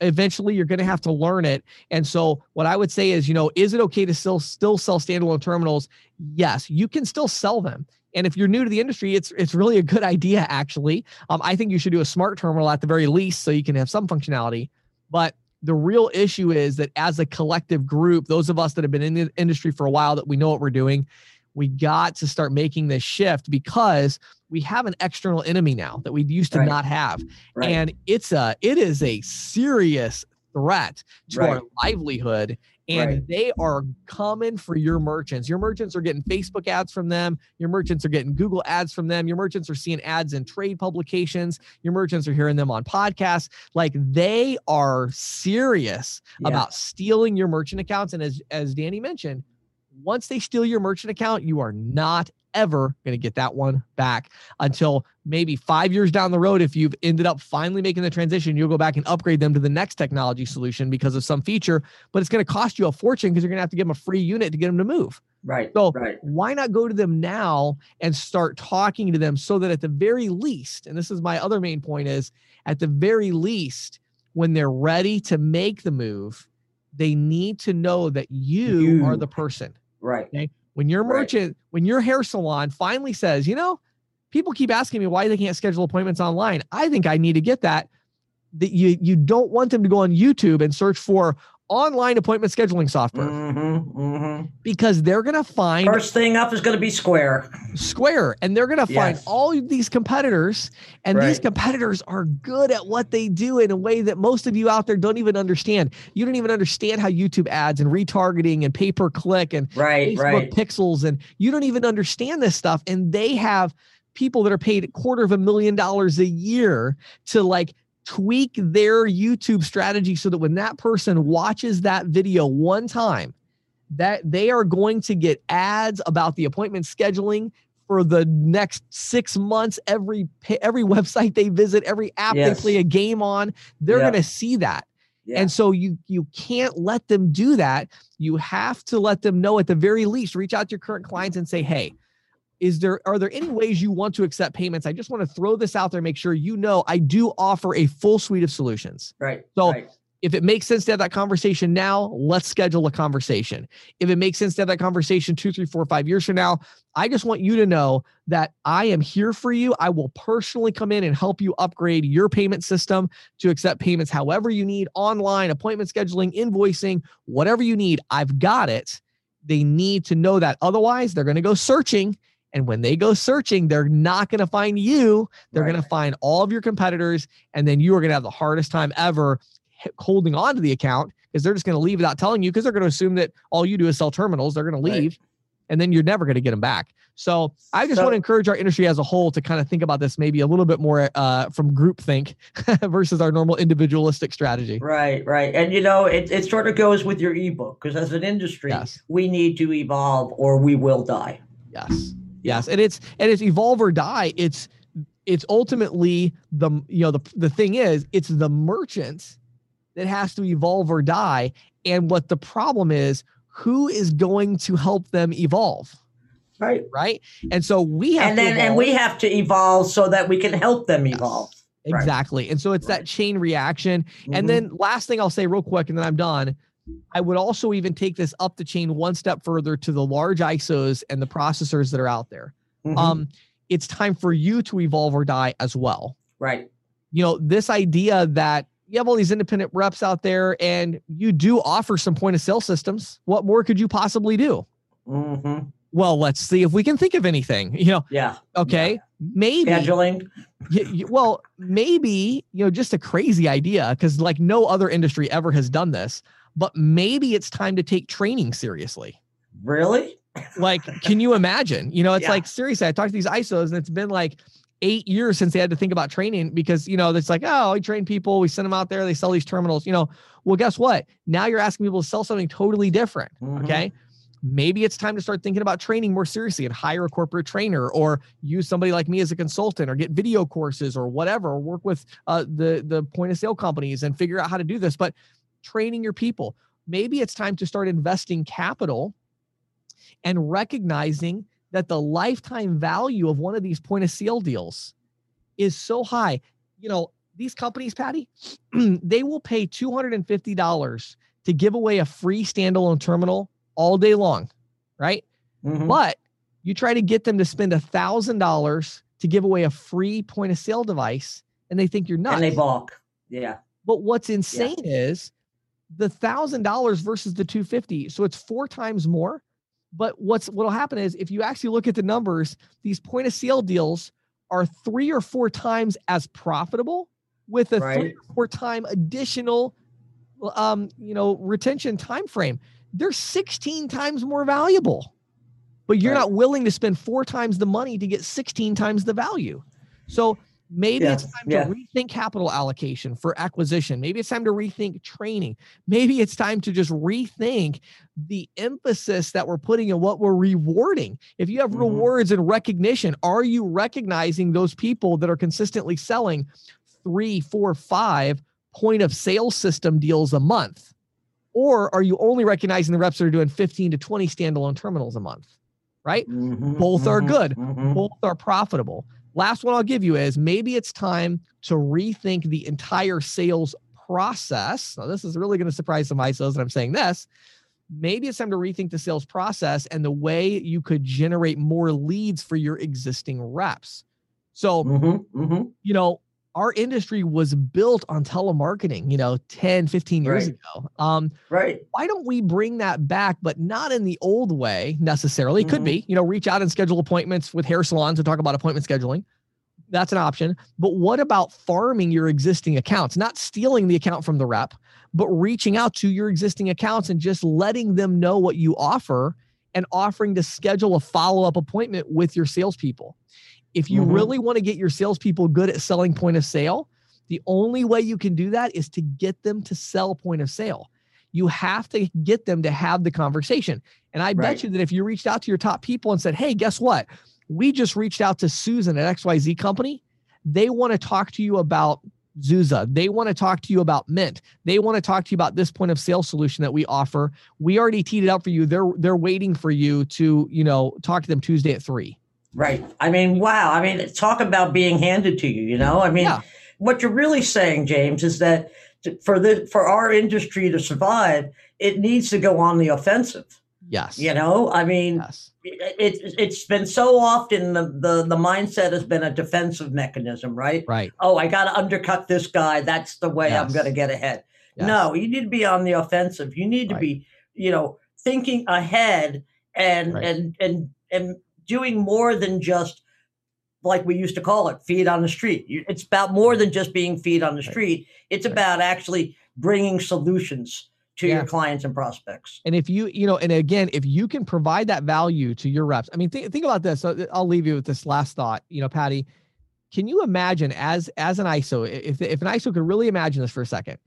eventually you're going to have to learn it and so what i would say is you know is it okay to still still sell standalone terminals yes you can still sell them and if you're new to the industry, it's it's really a good idea. Actually, um, I think you should do a smart terminal at the very least, so you can have some functionality. But the real issue is that as a collective group, those of us that have been in the industry for a while, that we know what we're doing, we got to start making this shift because we have an external enemy now that we used to right. not have. Right. And it's a it is a serious threat to right. our livelihood and right. they are coming for your merchants. Your merchants are getting Facebook ads from them. Your merchants are getting Google ads from them. Your merchants are seeing ads in trade publications. Your merchants are hearing them on podcasts. Like they are serious yeah. about stealing your merchant accounts. And as as Danny mentioned, once they steal your merchant account, you are not ever going to get that one back until maybe five years down the road. If you've ended up finally making the transition, you'll go back and upgrade them to the next technology solution because of some feature, but it's going to cost you a fortune because you're going to have to give them a free unit to get them to move. Right. So right. why not go to them now and start talking to them so that at the very least, and this is my other main point is at the very least, when they're ready to make the move, they need to know that you, you. are the person. Right. Okay? When your merchant, right. when your hair salon finally says, you know, people keep asking me why they can't schedule appointments online. I think I need to get that. That you you don't want them to go on YouTube and search for online appointment scheduling software mm-hmm, mm-hmm. because they're going to find first thing up is going to be Square. Square, and they're going to find yes. all these competitors, and right. these competitors are good at what they do in a way that most of you out there don't even understand. You don't even understand how YouTube ads and retargeting and pay per click and right, Facebook right. pixels, and you don't even understand this stuff, and they have people that are paid a quarter of a million dollars a year to like tweak their YouTube strategy so that when that person watches that video one time, that they are going to get ads about the appointment scheduling for the next six months. Every every website they visit, every app yes. they play a game on, they're yeah. going to see that. Yeah. And so you you can't let them do that. You have to let them know at the very least. Reach out to your current clients and say, "Hey, is there are there any ways you want to accept payments? I just want to throw this out there make sure you know i do offer a full suite of solutions. Right so right. if it makes sense to have that conversation now let's schedule a conversation. If it makes sense to have that conversation two three four five years from now i just want you to know that i am here for you. I will personally come in and help you upgrade your payment system to accept payments however you need online appointment scheduling invoicing whatever you need. I've got it. They need to know that. Otherwise they're going to go searching And when they go searching, they're not going to find you. They're right. going to find all of your competitors. And then you are going to have the hardest time ever holding on to the account because they're just going to leave without telling you because they're going to assume that all you do is sell terminals. They're going to leave. Right. And then you're never going to get them back. So I just so, want to encourage our industry as a whole to kind of think about this maybe a little bit more uh, from group think versus our normal individualistic strategy. Right, right. And you know, it, it sort of goes with your ebook because as an industry, yes. we need to evolve or we will die. Yes. Yes. And it's and it's evolve or die. It's it's ultimately the you know the the thing is it's the merchant that has to evolve or die. And what the problem is, who is going to help them evolve? Right. Right. And so we have and then and we have to evolve so that we can help them evolve. Yes, exactly. Right. And so it's right. that chain reaction. Mm-hmm. And then last thing I'll say real quick, and then I'm done. I would also even take this up the chain one step further to the large ISOs and the processors that are out there. Mm-hmm. Um, it's time for you to evolve or die as well. Right. You know, this idea that you have all these independent reps out there and you do offer some point of sale systems. What more could you possibly do? Mm-hmm well, let's see if we can think of anything. You know, yeah. Okay, yeah. maybe scheduling. well, maybe you know, just a crazy idea because like no other industry ever has done this. But maybe it's time to take training seriously. Really? like, can you imagine? You know, it's yeah. like seriously. I talked to these ISOs, and it's been like eight years since they had to think about training because you know it's like oh we train people we send them out there they sell these terminals you know well guess what now you're asking people to sell something totally different mm-hmm. okay maybe it's time to start thinking about training more seriously and hire a corporate trainer or use somebody like me as a consultant or get video courses or whatever or work with uh, the the point of sale companies and figure out how to do this but training your people maybe it's time to start investing capital and recognizing that the lifetime value of one of these point of sale deals is so high you know these companies patty they will pay $250 to give away a free standalone terminal all day long, right? Mm-hmm. But you try to get them to spend a thousand dollars to give away a free point of sale device, and they think you're nuts. And they balk. Yeah. But what's insane yeah. is the thousand dollars versus the 250. So it's four times more. But what's what'll happen is if you actually look at the numbers, these point of sale deals are three or four times as profitable with a right. three or four time additional um, you know, retention time frame they're 16 times more valuable. But you're right. not willing to spend four times the money to get 16 times the value. So maybe yeah. it's time yeah. to rethink capital allocation for acquisition. Maybe it's time to rethink training. Maybe it's time to just rethink the emphasis that we're putting in what we're rewarding. If you have mm-hmm. rewards and recognition, are you recognizing those people that are consistently selling three, four, five point of sale system deals a month? Or are you only recognizing the reps that are doing 15 to 20 standalone terminals a month? Right? Mm-hmm, Both mm-hmm, are good. Mm-hmm. Both are profitable. Last one I'll give you is maybe it's time to rethink the entire sales process. Now, this is really going to surprise some ISOs that I'm saying this. Maybe it's time to rethink the sales process and the way you could generate more leads for your existing reps. So, mm-hmm, mm-hmm. you know, our industry was built on telemarketing, you know, 10, 15 years right. ago. Um, right. Why don't we bring that back, but not in the old way necessarily? Mm-hmm. Could be, you know, reach out and schedule appointments with hair salons and talk about appointment scheduling. That's an option. But what about farming your existing accounts, not stealing the account from the rep, but reaching out to your existing accounts and just letting them know what you offer and offering to schedule a follow up appointment with your salespeople? If you mm-hmm. really want to get your salespeople good at selling point of sale, the only way you can do that is to get them to sell point of sale. You have to get them to have the conversation. And I right. bet you that if you reached out to your top people and said, Hey, guess what? We just reached out to Susan at XYZ Company. They want to talk to you about Zuza. They want to talk to you about Mint. They want to talk to you about this point of sale solution that we offer. We already teed it up for you. They're they're waiting for you to, you know, talk to them Tuesday at 3. Right. I mean, wow. I mean, talk about being handed to you, you know? I mean, yeah. what you're really saying, James, is that for the for our industry to survive, it needs to go on the offensive. Yes. You know, I mean, yes. it, it's been so often the, the, the mindset has been a defensive mechanism, right? Right. Oh, I got to undercut this guy. That's the way yes. I'm going to get ahead. Yes. No, you need to be on the offensive. You need to right. be, you know, thinking ahead and, right. and, and, and doing more than just like we used to call it feed on the street. It's about more than just being feed on the street. It's about actually bringing solutions to yeah. your clients and prospects. And if you you know and again if you can provide that value to your reps i mean think, think about this. I'll leave you with this last thought you know patty. Can you imagine as as an iso if, if an iso could really imagine this for a second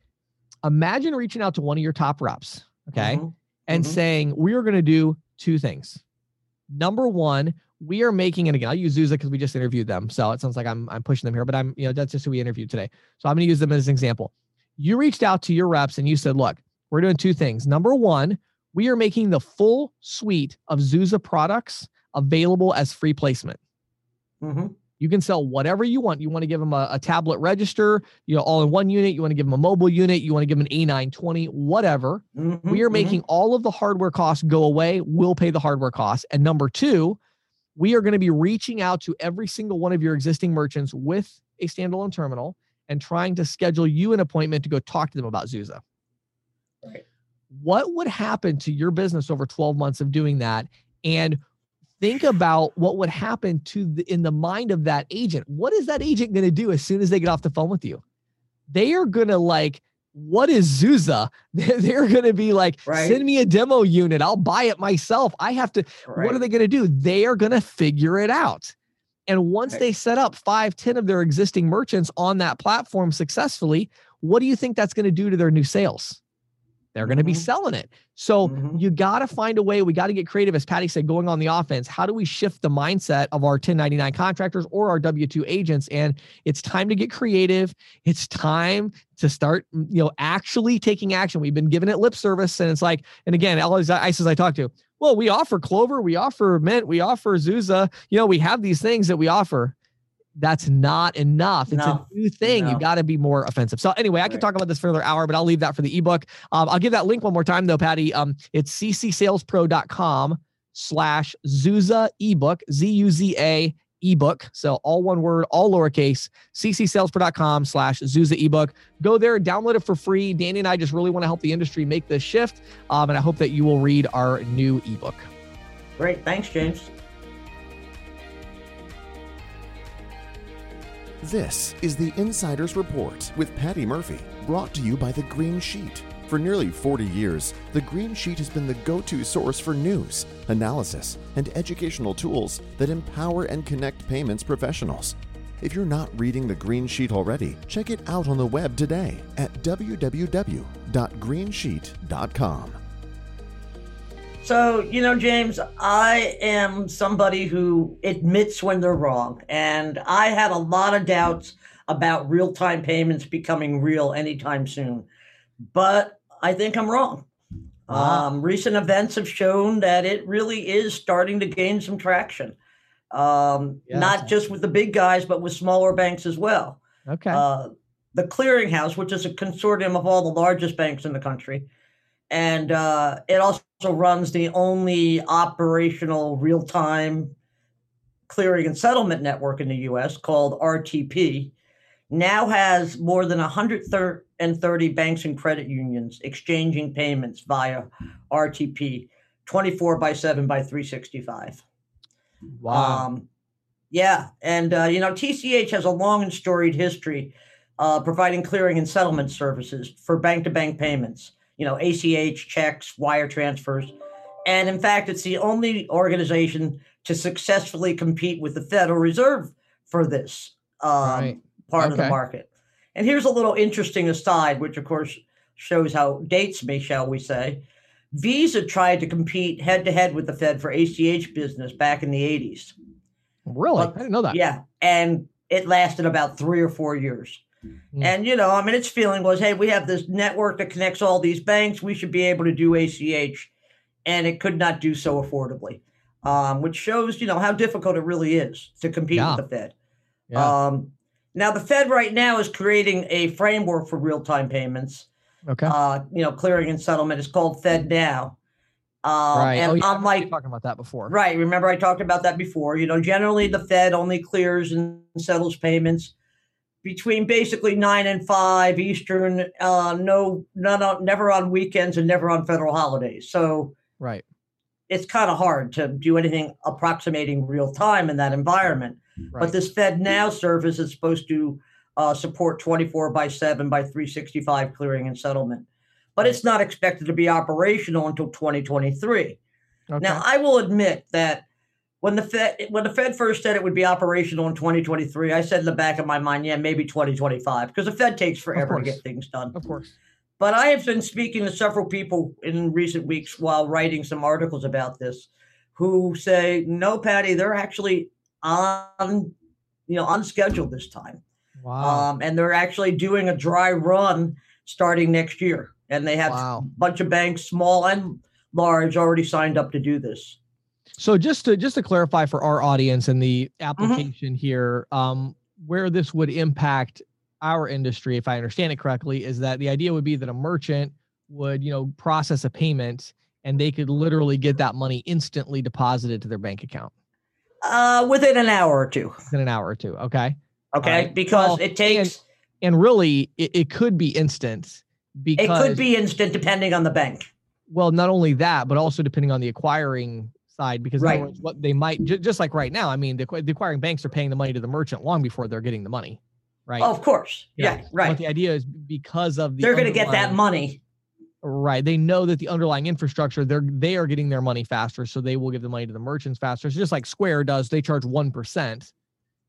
imagine reaching out to one of your top reps okay mm-hmm. and mm-hmm. saying we are going to do two things number one we are making and again. I'll use zuza because we just interviewed them. So it sounds like i'm i'm pushing them here but i'm you know that's just who we interviewed today. So i'm going to use them as an example. You reached out to your reps and you said look we're doing two things. Number one we are making the full suite of zuza products available as free placement. Mm-hmm. You can sell whatever you want. You want to give them a, a tablet register, you know, all in one unit. You want to give them a mobile unit. You want to give them an A920, whatever. Mm-hmm, we are mm-hmm. making all of the hardware costs go away. We'll pay the hardware costs. And number two, we are going to be reaching out to every single one of your existing merchants with a standalone terminal and trying to schedule you an appointment to go talk to them about Zuza. Right. What would happen to your business over 12 months of doing that? And think about what would happen to the, in the mind of that agent. What is that agent going to do as soon as they get off the phone with you? They are going to like, what is Zuza? They're going to be like, right. send me a demo unit. I'll buy it myself. I have to. Right. What are they going to do? They are going to figure it out. And once right. they set up five, 10 of their existing merchants on that platform successfully, what do you think that's going to do to their new sales? They're going to be mm-hmm. selling it. So mm-hmm. you got to find a way. We got to get creative, as Patty said, going on the offense. How do we shift the mindset of our 1099 contractors or our W 2 agents? And it's time to get creative. It's time to start, you know, actually taking action. We've been giving it lip service. And it's like, and again, all these ISOs I talk to, well, we offer Clover, we offer Mint, we offer Zuza. You know, we have these things that we offer that's not enough. It's no, a new thing. No. You got to be more offensive. So anyway, I right. could talk about this for another hour, but I'll leave that for the ebook. Um, I'll give that link one more time though, Patty. Um, it's ccsalespro.com slash Zuza ebook, Z-U-Z-A ebook. So all one word, all lowercase, ccsalespro.com slash Zuza ebook. Go there, download it for free. Danny and I just really want to help the industry make this shift. Um, and I hope that you will read our new ebook. Great. Thanks, James. This is the Insider's Report with Patty Murphy, brought to you by The Green Sheet. For nearly 40 years, The Green Sheet has been the go to source for news, analysis, and educational tools that empower and connect payments professionals. If you're not reading The Green Sheet already, check it out on the web today at www.greensheet.com. So, you know, James, I am somebody who admits when they're wrong. And I had a lot of doubts about real time payments becoming real anytime soon. But I think I'm wrong. Wow. Um, recent events have shown that it really is starting to gain some traction, um, yeah, not just with the big guys, but with smaller banks as well. Okay. Uh, the Clearinghouse, which is a consortium of all the largest banks in the country, and uh, it also runs the only operational real-time clearing and settlement network in the U.S. called RTP. Now has more than 130 banks and credit unions exchanging payments via RTP, 24 by 7 by 365. Wow. Um, yeah, and uh, you know TCH has a long and storied history uh, providing clearing and settlement services for bank-to-bank payments you know, ACH, checks, wire transfers. And in fact, it's the only organization to successfully compete with the Federal Reserve for this um, right. part okay. of the market. And here's a little interesting aside, which of course shows how dates me, shall we say. Visa tried to compete head to head with the Fed for ACH business back in the 80s. Really? But, I didn't know that. Yeah. And it lasted about three or four years. Mm. And, you know, I mean, its feeling was, hey, we have this network that connects all these banks. We should be able to do ACH. And it could not do so affordably, um, which shows, you know, how difficult it really is to compete yeah. with the Fed. Yeah. Um, now, the Fed right now is creating a framework for real time payments. Okay. Uh, you know, clearing and settlement is called FedNow. Um, right. And oh, yeah. I'm like talking about that before. Right. Remember, I talked about that before. You know, generally the Fed only clears and settles payments between basically nine and five Eastern. Uh, no, none on, never on weekends and never on federal holidays. So right, it's kind of hard to do anything approximating real time in that environment. Right. But this FedNow service is supposed to uh, support 24 by 7 by 365 clearing and settlement. But it's not expected to be operational until 2023. Okay. Now, I will admit that when the Fed when the Fed first said it would be operational in 2023, I said in the back of my mind, yeah, maybe 2025, because the Fed takes forever to get things done. Of course. But I have been speaking to several people in recent weeks while writing some articles about this who say, no, Patty, they're actually on, you know, on schedule this time. Wow. Um, and they're actually doing a dry run starting next year. And they have wow. a bunch of banks, small and large, already signed up to do this. So just to just to clarify for our audience and the mm-hmm. application mm-hmm. here, um, where this would impact our industry, if I understand it correctly, is that the idea would be that a merchant would, you know, process a payment and they could literally get that money instantly deposited to their bank account. Uh, within an hour or two. Within an hour or two. Okay. Okay. because well, it takes. And, and really, it, it, could be instant. Because it could be instant depending on the bank. Well, not only that, but also depending on the acquiring side, because right. what they might just like right now. I mean, the, the acquiring banks are paying the money to the merchant long before they're getting the money right? Oh, of course. Yeah, yeah right. But the idea is because of the they're going to get that money. Right. They know that the underlying infrastructure, they're they are getting their money faster, so they will give the money to the merchants faster. So just like Square does, they charge one percent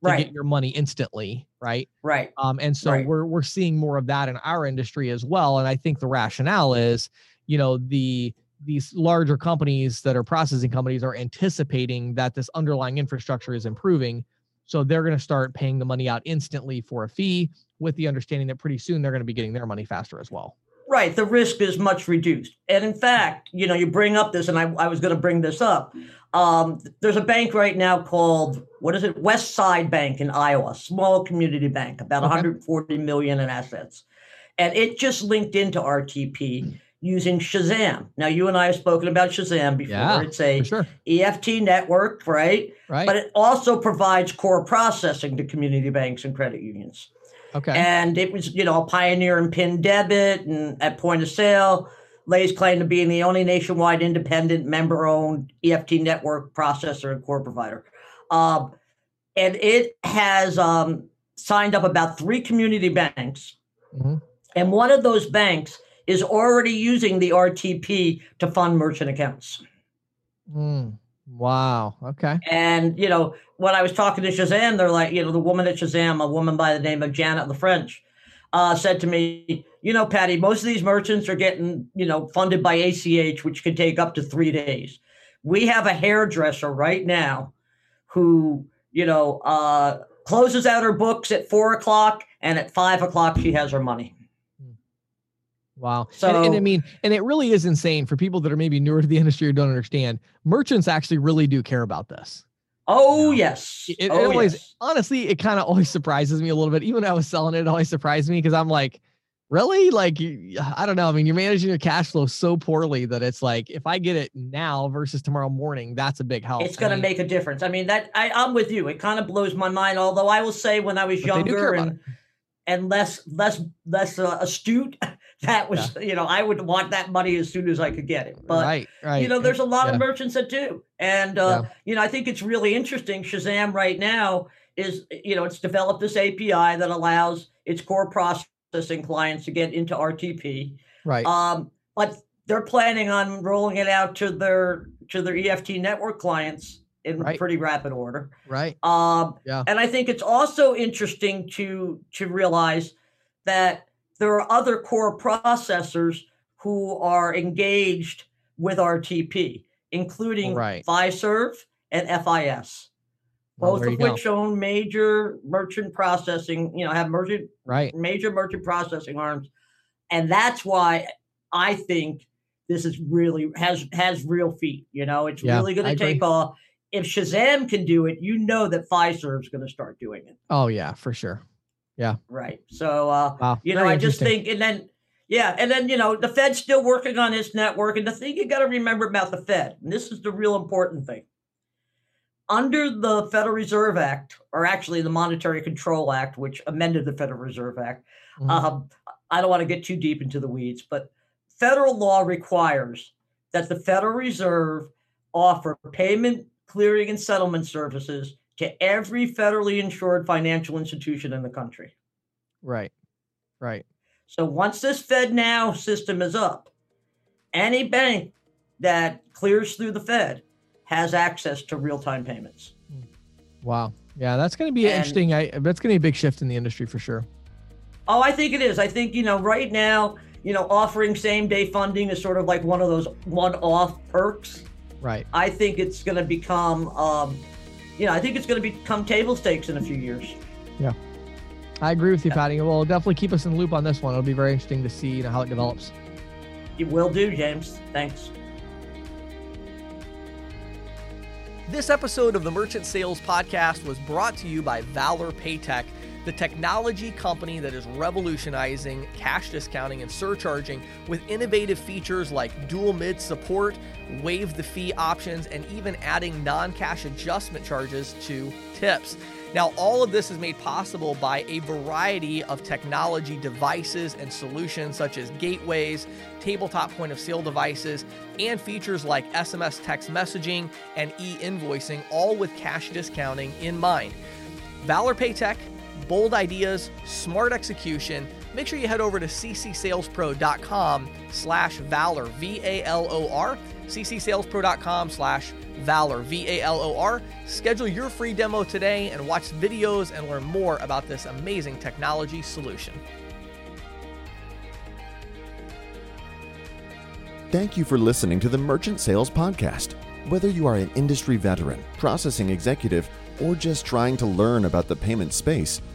to right. get your money instantly, right? Right. Um, and so right. we're we're seeing more of that in our industry as well. And I think the rationale is, you know, the these larger companies that are processing companies are anticipating that this underlying infrastructure is improving so they're going to start paying the money out instantly for a fee with the understanding that pretty soon they're going to be getting their money faster as well. Right. The risk is much reduced. And in fact, you know, you bring up this, and I, I was going to bring this up. Um, there's a bank right now called, what is it? West Side Bank in Iowa, small community bank, about okay. 140 million in assets. And it just linked into RTP using Shazam. Now, you and I have spoken about Shazam before. Yeah, it's a sure. EFT network, right? Right. But it also provides core processing to community banks and credit unions. Okay. And it was, you know, a pioneer in PIN debit and at point of sale. Lays claim to being the only nationwide independent member-owned EFT network processor and core provider. Um, and it has um, signed up about three community banks. Mm-hmm. And one of those banks is already using the RTP to fund merchant accounts. Mm, wow. Okay. And, you know, when I was talking to Shazam, they're like, you know, the woman at Shazam, a woman by the name of Janet LaFrench, uh, said to me, you know, Patty, most of these merchants are getting, you know, funded by ACH, which can take up to three days. We have a hairdresser right now who, you know, uh, closes out her books at four o'clock and at five o'clock she has her money. Wow. So, and, and, I mean, and it really is insane for people that are maybe newer to the industry or don't understand. Merchants actually really do care about this. Oh, you know? yes. It, oh, always, yes. honestly, it kind of always surprises me a little bit. Even when I was selling it, it always surprised me because I'm like, really? Like, I don't know. I mean, you're managing your cash flow so poorly that it's like, if I get it now versus tomorrow morning, that's a big help. It's going to make a difference. I mean, that I, I'm with you. It kind of blows my mind. Although I will say, when I was younger and and less less less uh, astute that was yeah. you know i would want that money as soon as i could get it but right, right. you know there's a lot yeah. of merchants that do and uh, yeah. you know i think it's really interesting shazam right now is you know it's developed this api that allows its core processing clients to get into rtp right um, but they're planning on rolling it out to their to their eft network clients in right. pretty rapid order right um, yeah. and i think it's also interesting to to realize that there are other core processors who are engaged with RTP, including right. Fiserv and FIS, both of which go. own major merchant processing, you know, have merchant right. major merchant processing arms. And that's why I think this is really has has real feet. You know, it's yeah, really going to take off. If Shazam can do it, you know that Fiserv is going to start doing it. Oh yeah, for sure. Yeah. Right. So, uh, wow. you know, I just think, and then, yeah, and then, you know, the Fed's still working on its network. And the thing you got to remember about the Fed, and this is the real important thing under the Federal Reserve Act, or actually the Monetary Control Act, which amended the Federal Reserve Act, mm-hmm. um, I don't want to get too deep into the weeds, but federal law requires that the Federal Reserve offer payment, clearing, and settlement services to every federally insured financial institution in the country. Right. Right. So once this FedNow system is up, any bank that clears through the Fed has access to real-time payments. Wow. Yeah, that's going to be and, interesting. I that's going to be a big shift in the industry for sure. Oh, I think it is. I think, you know, right now, you know, offering same-day funding is sort of like one of those one-off perks. Right. I think it's going to become um, you know, I think it's going to become table stakes in a few years. Yeah. I agree with you, yeah. Patty. Well, definitely keep us in the loop on this one. It'll be very interesting to see you know, how it develops. It will do, James. Thanks. This episode of the Merchant Sales Podcast was brought to you by Valor Paytech, the technology company that is revolutionizing cash discounting and surcharging with innovative features like dual mid support, waive the fee options, and even adding non cash adjustment charges to tips. Now, all of this is made possible by a variety of technology devices and solutions such as gateways, tabletop point of sale devices, and features like SMS text messaging and e invoicing, all with cash discounting in mind. Valor Paytech, bold ideas, smart execution. Make sure you head over to ccsalespro.com slash valor, V A L O R, ccsalespro.com slash Valor, V A L O R. Schedule your free demo today and watch videos and learn more about this amazing technology solution. Thank you for listening to the Merchant Sales Podcast. Whether you are an industry veteran, processing executive, or just trying to learn about the payment space,